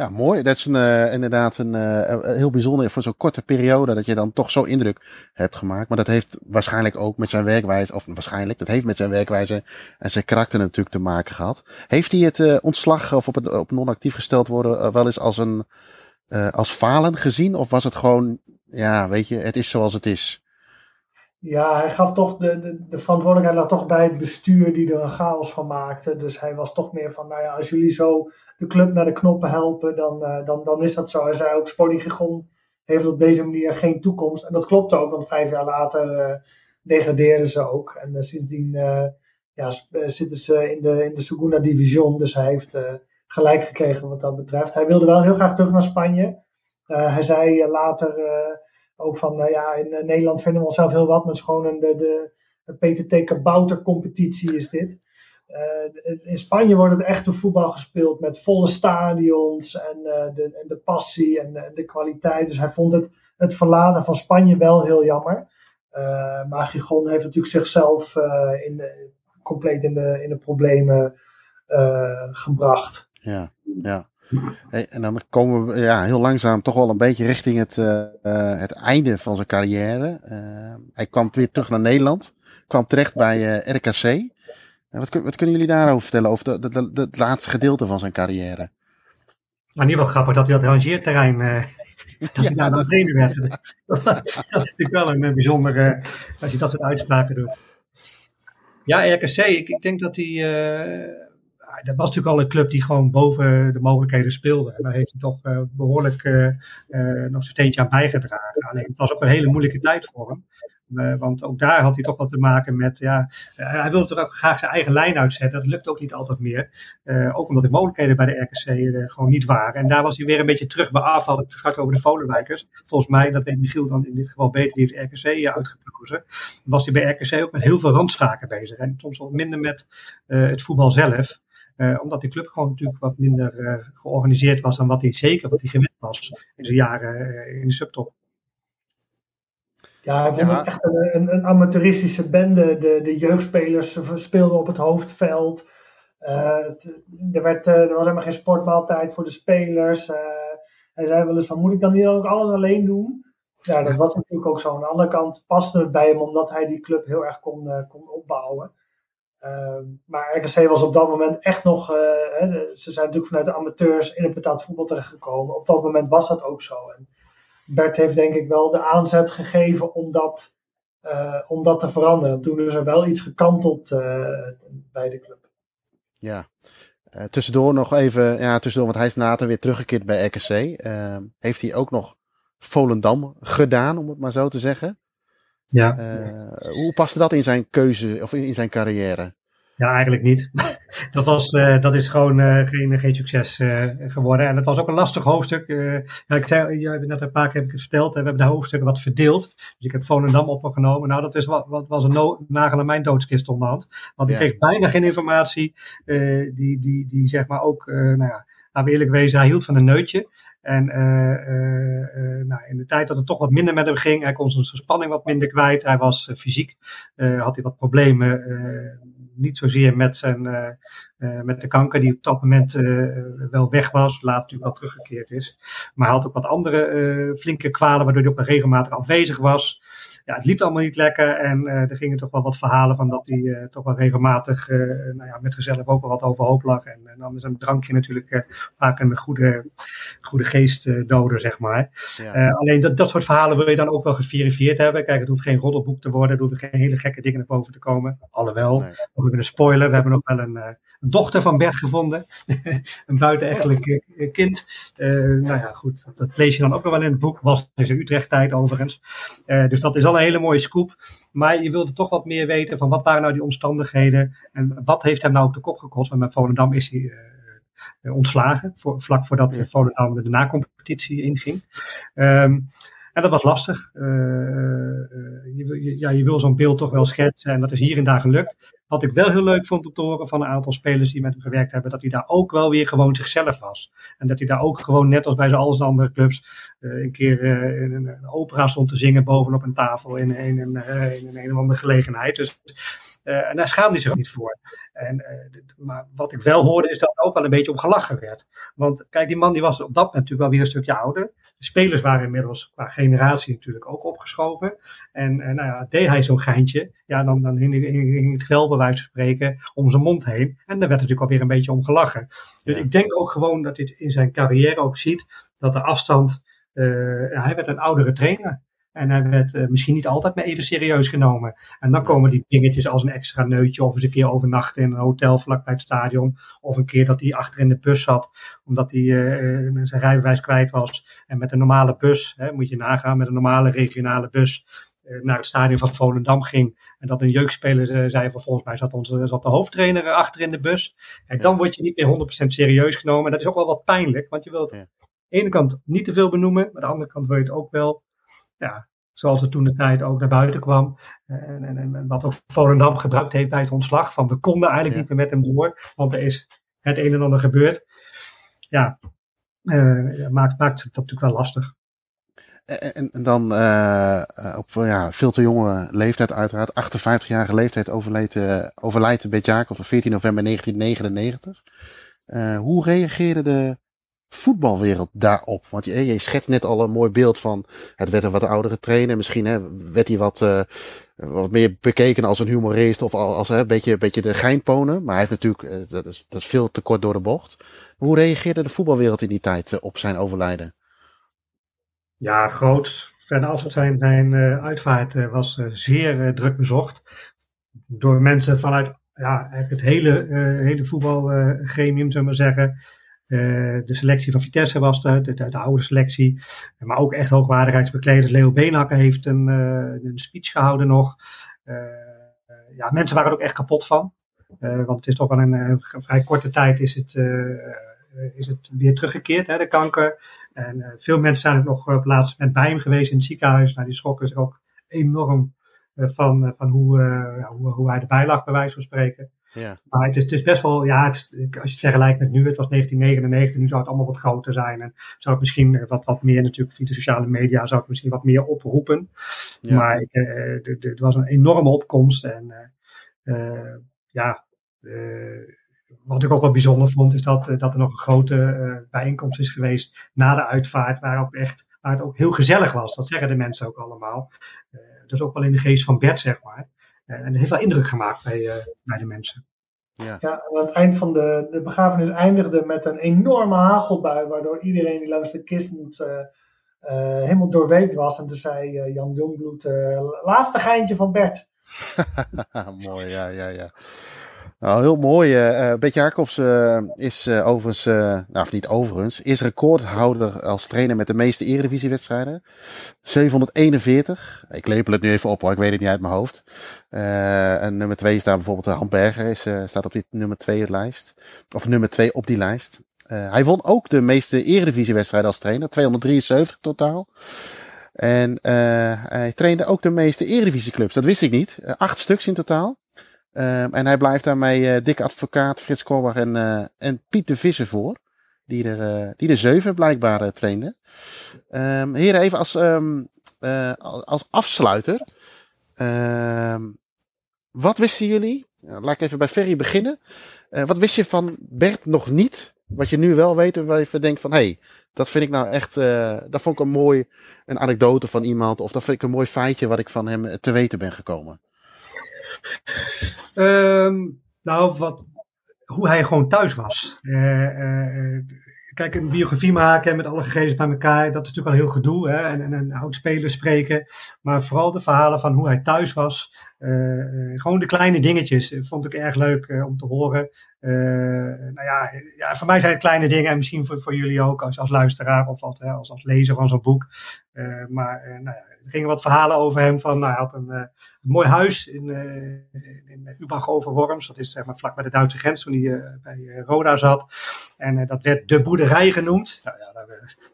Speaker 2: Ja, mooi. Dat is een, uh, inderdaad een uh, heel bijzonder voor zo'n korte periode dat je dan toch zo indruk hebt gemaakt. Maar dat heeft waarschijnlijk ook met zijn werkwijze, of waarschijnlijk, dat heeft met zijn werkwijze en zijn karakter natuurlijk te maken gehad. Heeft hij het uh, ontslag of op, het, op non-actief gesteld worden wel eens als een als falen gezien? Of was het gewoon, ja, weet je, het is zoals het is?
Speaker 4: Ja, hij gaf toch de, de, de verantwoordelijkheid lag toch bij het bestuur die er een chaos van maakte. Dus hij was toch meer van, nou ja, als jullie zo de club naar de knoppen helpen, dan, uh, dan, dan is dat zo. Hij zei ook, Sporting heeft op deze manier geen toekomst. En dat klopte ook, want vijf jaar later uh, degradeerden ze ook. En uh, sindsdien ja, zitten ze in de, in de Segunda Division. Dus hij heeft gelijk gekregen wat dat betreft. Hij wilde wel heel graag terug naar Spanje. hij zei later ook van, ja, in Nederland vinden we onszelf heel wat. Maar het is gewoon een, de, de, de PTT Kabouter competitie is dit. Uh, in Spanje wordt het echte voetbal gespeeld met volle stadions en, uh, de, en de passie en, de kwaliteit. Dus hij vond het, het verlaten van Spanje wel heel jammer. Uh, maar Gigon heeft natuurlijk zichzelf in compleet in de, in de problemen gebracht.
Speaker 2: Ja, ja. En dan komen we ja, heel langzaam toch wel een beetje richting het, het einde van zijn carrière. hij kwam weer terug naar Nederland. Kwam terecht bij RKC. Wat, wat, kunnen jullie daarover vertellen, over de, de, de, het laatste gedeelte van zijn carrière?
Speaker 3: Nou, niet wel grappig dat hij dat rangeerterrein, uh, dat ja, hij daar dan trainer werd. dat is natuurlijk wel een bijzondere, uh, als je dat soort uitspraken doet. Ja, RKC, ik, ik denk dat hij, uh, dat was natuurlijk al een club die gewoon boven de mogelijkheden speelde. En daar heeft hij toch behoorlijk nog zijn steentje aan bijgedragen. Alleen het was ook een hele moeilijke tijd voor hem. Uh, want ook daar had hij toch wat te maken met, ja, uh, hij wilde toch ook graag zijn eigen lijn uitzetten. Dat lukt ook niet altijd meer. Uh, ook omdat de mogelijkheden bij de RKC gewoon niet waren. En daar was hij weer een beetje terug bij af. Ik straks over de Volenwijkers. Volgens mij, dat weet Michiel dan in dit geval beter, die heeft RKC uitgekozen. Was hij bij RKC ook met heel veel randstaken bezig. En soms wat minder met het voetbal zelf. omdat die club gewoon natuurlijk wat minder georganiseerd was dan wat hij zeker wat hij gewend was in zijn jaren in de subtop.
Speaker 4: Ja, hij vond het echt een, een, amateuristische bende. De, de jeugdspelers speelden op het hoofdveld. Uh, er, werd, uh, er was helemaal geen sportmaaltijd voor de spelers. Uh, hij zei wel eens van, moet ik dan hier ook alles alleen doen? Ja, dat was natuurlijk ook zo. Aan de andere kant paste het bij hem, omdat hij die club heel erg kon, kon opbouwen. maar RKC was op dat moment echt nog, hè, ze zijn natuurlijk vanuit de amateurs in het betaald voetbal terechtgekomen. Op dat moment was dat ook zo. En, Bert heeft denk ik wel de aanzet gegeven om dat, uh, om dat te veranderen. Toen is er wel iets gekanteld uh, bij de club.
Speaker 2: Ja. Uh, tussendoor nog even, ja, tussendoor, want hij is later weer teruggekeerd bij RKC. heeft hij ook nog Volendam gedaan, om het maar zo te zeggen?
Speaker 3: Ja.
Speaker 2: hoe paste dat in zijn keuze of in, in zijn carrière?
Speaker 3: Ja, eigenlijk niet. dat, was, uh, dat is gewoon uh, geen, geen succes uh, geworden. En het was ook een lastig hoofdstuk. ja, ik zei, ja, net een paar keer heb ik het verteld. En we hebben de hoofdstukken wat verdeeld. Dus ik heb Volendam opgenomen. Nou, dat is wat, wat was een no nagel aan mijn doodskist onderhand. Want ik kreeg bijna geen informatie. die, die, die zeg maar ook, nou ja, laten we eerlijk wezen, hij hield van een neutje. En nou, in de tijd dat het toch wat minder met hem ging, hij kon zijn spanning wat minder kwijt. Hij was fysiek, had hij wat problemen niet zozeer met, zijn, uh, uh, met de kanker, die op dat moment uh, wel weg was, later natuurlijk wel teruggekeerd is. Maar hij had ook wat andere flinke kwalen, waardoor hij ook regelmatig afwezig was. Ja, het liep allemaal niet lekker. En er gingen toch wel wat verhalen van dat hij toch wel regelmatig nou ja, met zichzelf ook wel wat overhoop lag. En dan is een drankje natuurlijk vaak een goede, goede geestdoder, zeg maar. alleen dat, dat soort verhalen wil je dan ook wel geverifieerd hebben. Kijk, het hoeft geen roddelboek te worden. Er hoeven geen hele gekke dingen naar boven te komen. Alhoewel, nee. we een spoiler. We hebben nog wel een, een dochter van Bert gevonden. een buitenechtelijk kind. nou ja, goed. Dat lees je dan ook nog wel in het boek. Was in zijn Utrecht-tijd overigens. Uh, dus dat is al een hele mooie scoop. Maar je wilde toch wat meer weten van wat waren nou die omstandigheden. En wat heeft hem nou op de kop gekost. Want met Volendam is hij ontslagen. Voor, vlak voordat ja. Volendam de nacompetitie inging. Um, en dat was lastig. Uh, je, ja, je wil zo'n beeld toch wel schetsen. En dat is hier en daar gelukt. Wat ik wel heel leuk vond om te horen van een aantal spelers die met hem gewerkt hebben, dat hij daar ook wel weer gewoon zichzelf was. En dat hij daar ook gewoon, net als bij zo alles andere clubs, uh, een keer in een, een, opera stond te zingen bovenop een tafel in, in een of andere gelegenheid. Dus en daar schaamde hij zich niet voor. En, maar wat ik wel hoorde is dat er ook wel een beetje om gelachen werd. Want kijk, die man die was op dat moment natuurlijk wel weer een stukje ouder. De spelers waren inmiddels qua generatie natuurlijk ook opgeschoven. En, en nou ja, deed hij zo'n geintje, ja, dan, dan hing, hing het wel bij wijze van spreken om zijn mond heen. En daar werd natuurlijk alweer een beetje om gelachen. Dus ik denk ook gewoon dat hij in zijn carrière ook ziet dat de afstand. Uh, hij werd een oudere trainer. En hij werd uh, misschien niet altijd meer even serieus genomen. En dan komen die dingetjes als een extra neutje, of eens een keer overnachten in een hotel vlakbij het stadion. Of een keer dat hij achter in de bus zat, omdat hij uh, zijn rijbewijs kwijt was. En met een normale bus, hè, moet je nagaan, met een normale regionale bus uh, naar het stadion van Volendam ging. En dat een jeugdspeler zei van volgens mij zat, onze, zat de hoofdtrainer achter in de bus. En dan word je niet meer 100% serieus genomen. En dat is ook wel wat pijnlijk, want je wilt ja. aan de ene kant niet te veel benoemen, maar aan de andere kant wil je het ook wel ja, zoals het toen de tijd ook naar buiten kwam. En, en, en wat ook Volendam gebruikt heeft bij het ontslag. Van we konden eigenlijk ja. niet meer met hem door, want er is het een en ander gebeurd. Ja, uh, maakt, maakt het natuurlijk wel lastig.
Speaker 2: En, en dan uh, op ja, veel te jonge leeftijd uiteraard, 58-jarige leeftijd overleed, uh, overlijdt Bert Jacobs op 14 november 1999. hoe reageerde de voetbalwereld daarop? Want je, je schetst net al een mooi beeld van het werd een wat oudere trainer. Misschien hè, werd hij wat, uh, wat meer bekeken als een humorist of als hè, een beetje, een beetje de geinponen. Maar hij heeft natuurlijk, uh, dat, is, dat veel te kort door de bocht. Hoe reageerde de voetbalwereld in die tijd uh, op zijn overlijden?
Speaker 3: Ja, groot. Van zijn, zijn uitvaart was zeer druk bezocht. Door mensen vanuit ja, het hele, hele voetbalgremium, zullen we maar zeggen. Uh, de selectie van Vitesse was er, de, de, de, oude selectie. Maar ook echt hoogwaardigheidsbekleders. Leo Beenhakker heeft een, uh, een speech gehouden nog. Uh, ja, mensen waren er ook echt kapot van. want het is toch wel een, vrij korte tijd is het, is het weer teruggekeerd, hè, de kanker. En veel mensen zijn ook nog op het laatste moment bij hem geweest in het ziekenhuis. Nou, die schrokken zich ook enorm van, van hoe, hoe, hoe hij erbij lag, bij wijze van spreken.
Speaker 2: Ja.
Speaker 3: Maar het is, het is best wel, ja, het, als je het vergelijkt met nu, het was 1999, nu zou het allemaal wat groter zijn. En zou het misschien wat, wat meer natuurlijk via de sociale media, zou het misschien wat meer oproepen. Ja. Maar uh, het was een enorme opkomst. En uh, ja, uh, wat ik ook wel bijzonder vond, is dat, dat er nog een grote bijeenkomst is geweest na de uitvaart, waar, ook echt, waar het ook heel gezellig was. Dat zeggen de mensen ook allemaal. dus ook wel in de geest van Bert, zeg maar. En dat heeft wel indruk gemaakt bij, uh, bij de mensen.
Speaker 4: Ja. ja, aan het eind van de, de begrafenis eindigde met een enorme hagelbui, waardoor iedereen die langs de kist moet uh, uh, helemaal doorweekt was. En toen zei Jan Jongbloed, laatste geintje van Bert.
Speaker 2: Mooi, ja, ja, ja. Nou, heel mooi. Uh, Jacobs uh, is uh, overigens, nou of niet overigens, is recordhouder als trainer met de meeste eredivisiewedstrijden. 741. Ik lepel het nu even op hoor, ik weet het niet uit mijn hoofd. en nummer 2 staat bijvoorbeeld Han Berger, is, staat op die nummer 2 lijst. Of nummer 2 op die lijst. hij won ook de meeste eredivisiewedstrijden als trainer, 273 totaal. En hij trainde ook de meeste eredivisieclubs, dat wist ik niet. acht stuks in totaal. Um, en hij blijft daarmee uh, Dick Advocaat, Frits Korbach en, uh, en Piet de Visser voor. Die er, uh, die er zeven blijkbaar trainde. Um, heren, even als, um, als afsluiter. wat wisten jullie? laat ik even bij Ferry beginnen. wat wist je van Bert nog niet? Wat je nu wel weet, waar je denkt van, hey, dat vind ik nou echt, dat vond ik een mooi, een anekdote van iemand. Of dat vind ik een mooi feitje wat ik van hem te weten ben gekomen.
Speaker 3: Um, nou, wat, hoe hij gewoon thuis was. Uh, uh, kijk, een biografie maken met alle gegevens bij elkaar, dat is natuurlijk al heel gedoe. Hè? En, en een oud speler spreken. Maar vooral de verhalen van hoe hij thuis was. Gewoon de kleine dingetjes vond ik erg leuk om te horen. Nou ja, ja, voor mij zijn het kleine dingen en misschien voor, voor jullie ook als, als luisteraar of als, als, als lezer van zo'n boek. maar nou ja, er gingen wat verhalen over hem van, nou, hij had een, een mooi huis in, in Ubach over Worms. Dat is zeg maar vlak bij de Duitse grens toen hij bij Roda zat. En dat werd de boerderij genoemd. Nou, ja,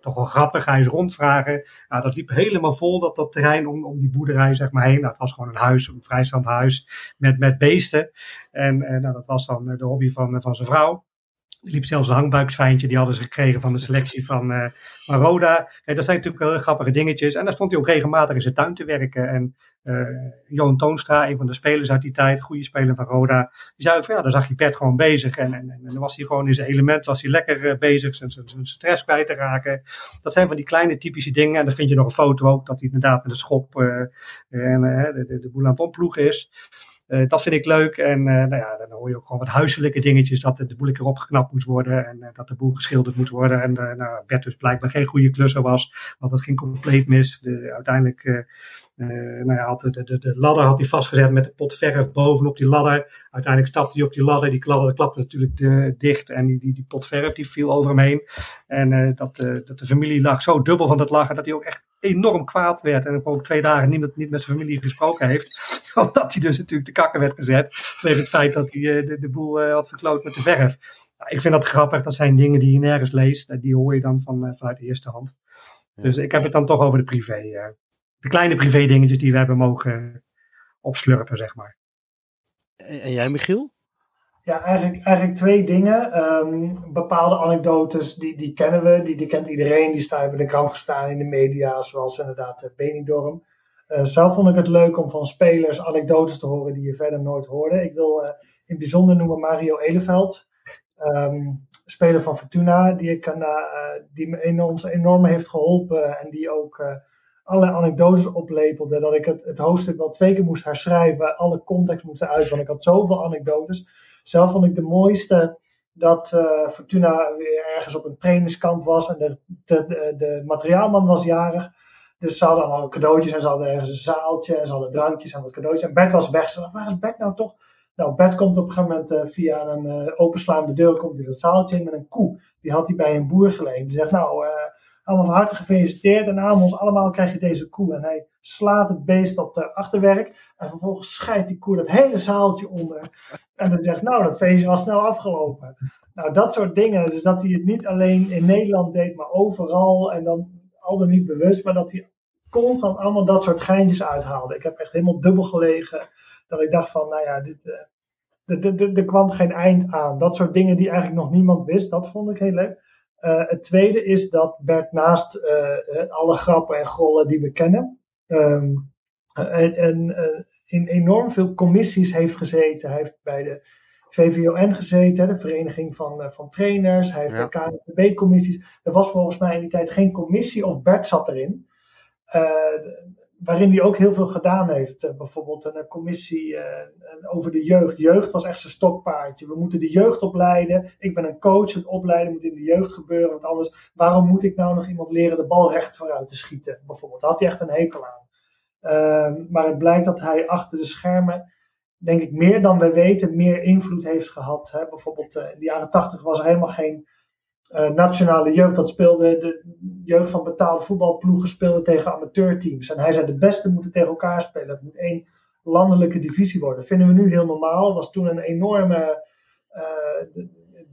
Speaker 3: toch wel grappig. Hij is rondvragen. Nou, dat liep helemaal vol, dat, dat terrein om, om die boerderij zeg maar heen. Nou, het was gewoon een huis, een vrijstaand huis met, met beesten. En nou, dat was dan de hobby van, van zijn vrouw. Liep zelfs een hangbuiksfijntje, die hadden ze gekregen van de selectie van, uh, van Roda. dat zijn natuurlijk wel grappige dingetjes. En daar stond hij ook regelmatig in zijn tuin te werken. En uh, Johan Toonstra, een van de spelers uit die tijd, goede speler van Roda, die zei ook van ja, daar zag je Bert gewoon bezig. En, en, en dan was hij gewoon in zijn element, was hij lekker bezig zijn, zijn, stress kwijt te raken. Dat zijn van die kleine typische dingen. En dan vind je nog een foto ook, dat hij inderdaad met een schop en de, de, de boel aan het is. Uh, dat vind ik leuk. En uh, nou ja, dan hoor je ook gewoon wat huiselijke dingetjes. Dat de boel erop geknapt moet worden. En uh, dat de boel geschilderd moet worden. En nou, Bert dus blijkbaar geen goede klusser was. Want dat ging compleet mis. De, uiteindelijk nou ja, had de, de, de, ladder had hij vastgezet met de pot verf bovenop die ladder. Uiteindelijk stapte hij op die ladder. Die ladder klapte natuurlijk de, dicht. En die, die, die pot verf die viel over hem heen. En dat, dat de familie lag zo dubbel van het lachen. Dat hij ook echt enorm kwaad werd. En ook twee dagen niet met, niet met zijn familie gesproken heeft. Omdat hij dus natuurlijk de kakken werd gezet. Vanwege het feit dat hij uh, de, de, boel uh, had verkloot met de verf. Nou, ik vind dat grappig. Dat zijn dingen die je nergens leest. Die hoor je dan van, vanuit de eerste hand. Dus ik heb het dan toch over de privé. de kleine privé dingetjes die we hebben mogen opslurpen, zeg maar.
Speaker 2: En, en jij, Michiel?
Speaker 4: Ja, eigenlijk, eigenlijk twee dingen. Um, bepaalde anekdotes, die, die kennen we, die, die kent iedereen. Die staan in de krant gestaan, in de media, zoals inderdaad uh, Benidorm. Uh, zelf vond ik het leuk om van spelers anekdotes te horen die je verder nooit hoorde. Ik wil uh, in het bijzonder noemen Mario Eleveld. Um, speler van Fortuna, die, ik, die me enorm, enorm heeft geholpen. En die ook allerlei anekdotes oplepelde. Dat ik het, het hoofdstuk wel twee keer moest herschrijven. Alle context moest eruit, want ik had zoveel anekdotes. Zelf vond ik de mooiste dat uh, Fortuna weer ergens op een trainingskamp was en de, de, de, de, materiaalman was jarig. Dus ze hadden allemaal cadeautjes en ze hadden ergens een zaaltje en ze hadden drankjes en wat cadeautjes. En Bert was weg. Ze dachten, waar is Bert nou toch? Nou, Bert komt op een gegeven moment uh, via een uh, openslaande deur komt hij dat zaaltje in met een koe. Die had hij bij een boer geleend. Die zegt, nou, allemaal van harte gefeliciteerd. En namens allemaal krijg je deze koe. En hij slaat het beest op de achterwerk. En vervolgens scheidt die koe dat hele zaaltje onder. En dan zegt, nou, dat feestje was snel afgelopen. Nou, dat soort dingen. Dus dat hij het niet alleen in Nederland deed, maar overal. En dan al dan niet bewust, maar dat hij constant allemaal dat soort geintjes uithaalde. Ik heb echt helemaal dubbel gelegen. Dat ik dacht van, nou ja, dit, uh, er kwam geen eind aan. Dat soort dingen die eigenlijk nog niemand wist, dat vond ik heel leuk. Uh, het tweede is dat Bert naast uh, alle grappen en grollen die we kennen, um, en, en in enorm veel commissies heeft gezeten. Hij heeft bij de VVON gezeten, de Vereniging van, uh, van Trainers. Hij heeft ja. de KNVB-commissies. Er was volgens mij in die tijd geen commissie of Bert zat erin. Uh, waarin hij ook heel veel gedaan heeft. Uh, bijvoorbeeld een commissie over de jeugd. Jeugd was echt zijn stokpaardje. We moeten de jeugd opleiden. Ik ben een coach. Het opleiden moet in de jeugd gebeuren. Want anders, waarom moet ik nou nog iemand leren de bal recht vooruit te schieten? Bijvoorbeeld. Daar had hij echt een hekel aan. Uh, maar het blijkt dat hij achter de schermen, denk ik, meer dan we weten, meer invloed heeft gehad. Hè? Bijvoorbeeld uh, in de jaren tachtig was er helemaal geen uh, nationale jeugd. Dat speelde de jeugd van betaalde voetbalploegen speelde tegen amateurteams. En hij zei de beste moeten tegen elkaar spelen. Het moet één landelijke divisie worden. Dat vinden we nu heel normaal. was toen een enorme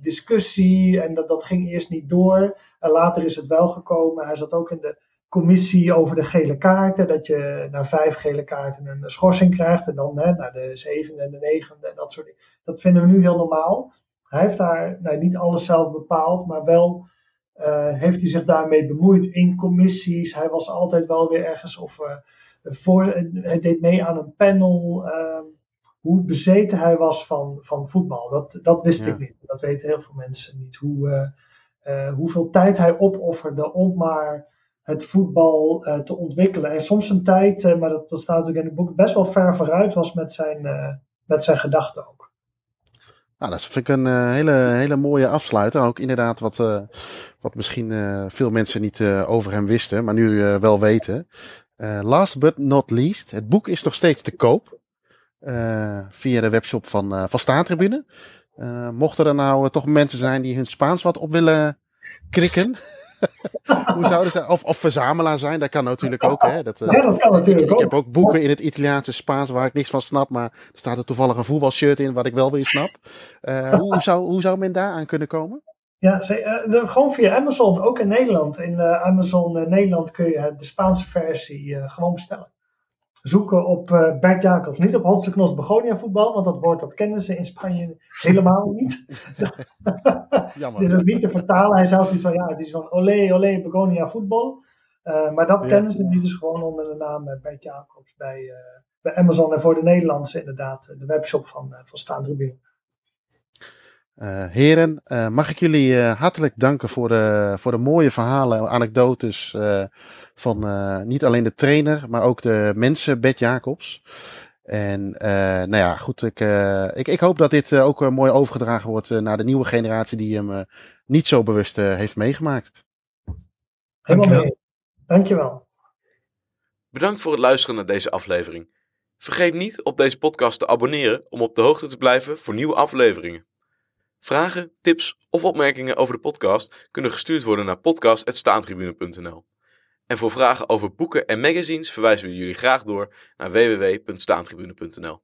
Speaker 4: discussie en dat, dat ging eerst niet door. En later is het wel gekomen. Hij zat ook in de commissie over de gele kaarten. Dat je na vijf gele kaarten een schorsing krijgt. En dan hè, naar de zevende en de negende en dat soort dingen. Dat vinden we nu heel normaal. Hij heeft daar nou, niet alles zelf bepaald, maar wel uh, heeft hij zich daarmee bemoeid in commissies. Hij was altijd wel weer ergens of uh, voor, hij deed mee aan een panel. Uh, hoe bezeten hij was van, van voetbal. Dat, dat wist
Speaker 2: Ja.
Speaker 4: ik niet. Dat weten heel veel mensen niet. Hoe, eh, eh, hoeveel tijd hij opofferde om maar het voetbal eh, te ontwikkelen. En soms een tijd, eh, maar dat, dat staat natuurlijk in het boek, best wel ver vooruit was met zijn, eh, met zijn gedachten ook.
Speaker 2: Nou, dat vind ik een hele, hele mooie afsluiter. Ook inderdaad wat, wat misschien veel mensen niet over hem wisten, maar nu wel weten. Last but not least, het boek is nog steeds te koop. via de webshop van, van Staantribune. Eh, mochten er nou toch mensen zijn die hun Spaans wat op willen krikken. Hoe zouden ze, of, of verzamelaar zijn, dat kan natuurlijk ook. Hè? Dat, eh,
Speaker 4: Ja, dat kan natuurlijk
Speaker 2: ik, ik
Speaker 4: ook.
Speaker 2: heb ook boeken in het Italiaanse Spaans waar ik niks van snap, maar er staat er toevallig een voetbalshirt in wat ik wel weer snap. Eh, hoe, zou, hoe zou men daar aan kunnen komen?
Speaker 4: Ja, ze, eh, de- gewoon via Amazon, ook in Nederland. In eh, Amazon Nederland kun je de Spaanse versie gewoon bestellen. Zoeken op eh, Bert Jacobs, niet op Holste Knos Begonia voetbal, want dat woord dat kennen ze in Spanje helemaal niet.
Speaker 2: Jammer.
Speaker 4: Dit is ook niet te vertalen. Hij zei iets van, ja, het is van olé, olé, Begonia voetbal. Eh, maar dat
Speaker 2: Ja.
Speaker 4: kennen ze niet, dus gewoon onder de naam eh, Bert Jacobs bij, bij Amazon. En voor de Nederlandse inderdaad, de webshop van, van Staantribune.
Speaker 2: Eh, heren, eh, mag ik jullie eh, hartelijk danken voor de, voor de mooie verhalen, anekdotes eh, van eh, niet alleen de trainer, maar ook de mensen, Bert Jacobs. En eh, nou ja, goed, ik, eh, ik, ik hoop dat dit ook mooi overgedragen wordt eh, naar de nieuwe generatie die hem eh, niet zo bewust eh, heeft meegemaakt.
Speaker 4: Helemaal mee. Dankjewel.
Speaker 1: Bedankt voor het luisteren naar deze aflevering. Vergeet niet op deze podcast te abonneren om op de hoogte te blijven voor nieuwe afleveringen. Vragen, tips of opmerkingen over de podcast kunnen gestuurd worden naar podcast.staantribune.nl. En voor vragen over boeken en magazines verwijzen we jullie graag door naar www.staantribune.nl.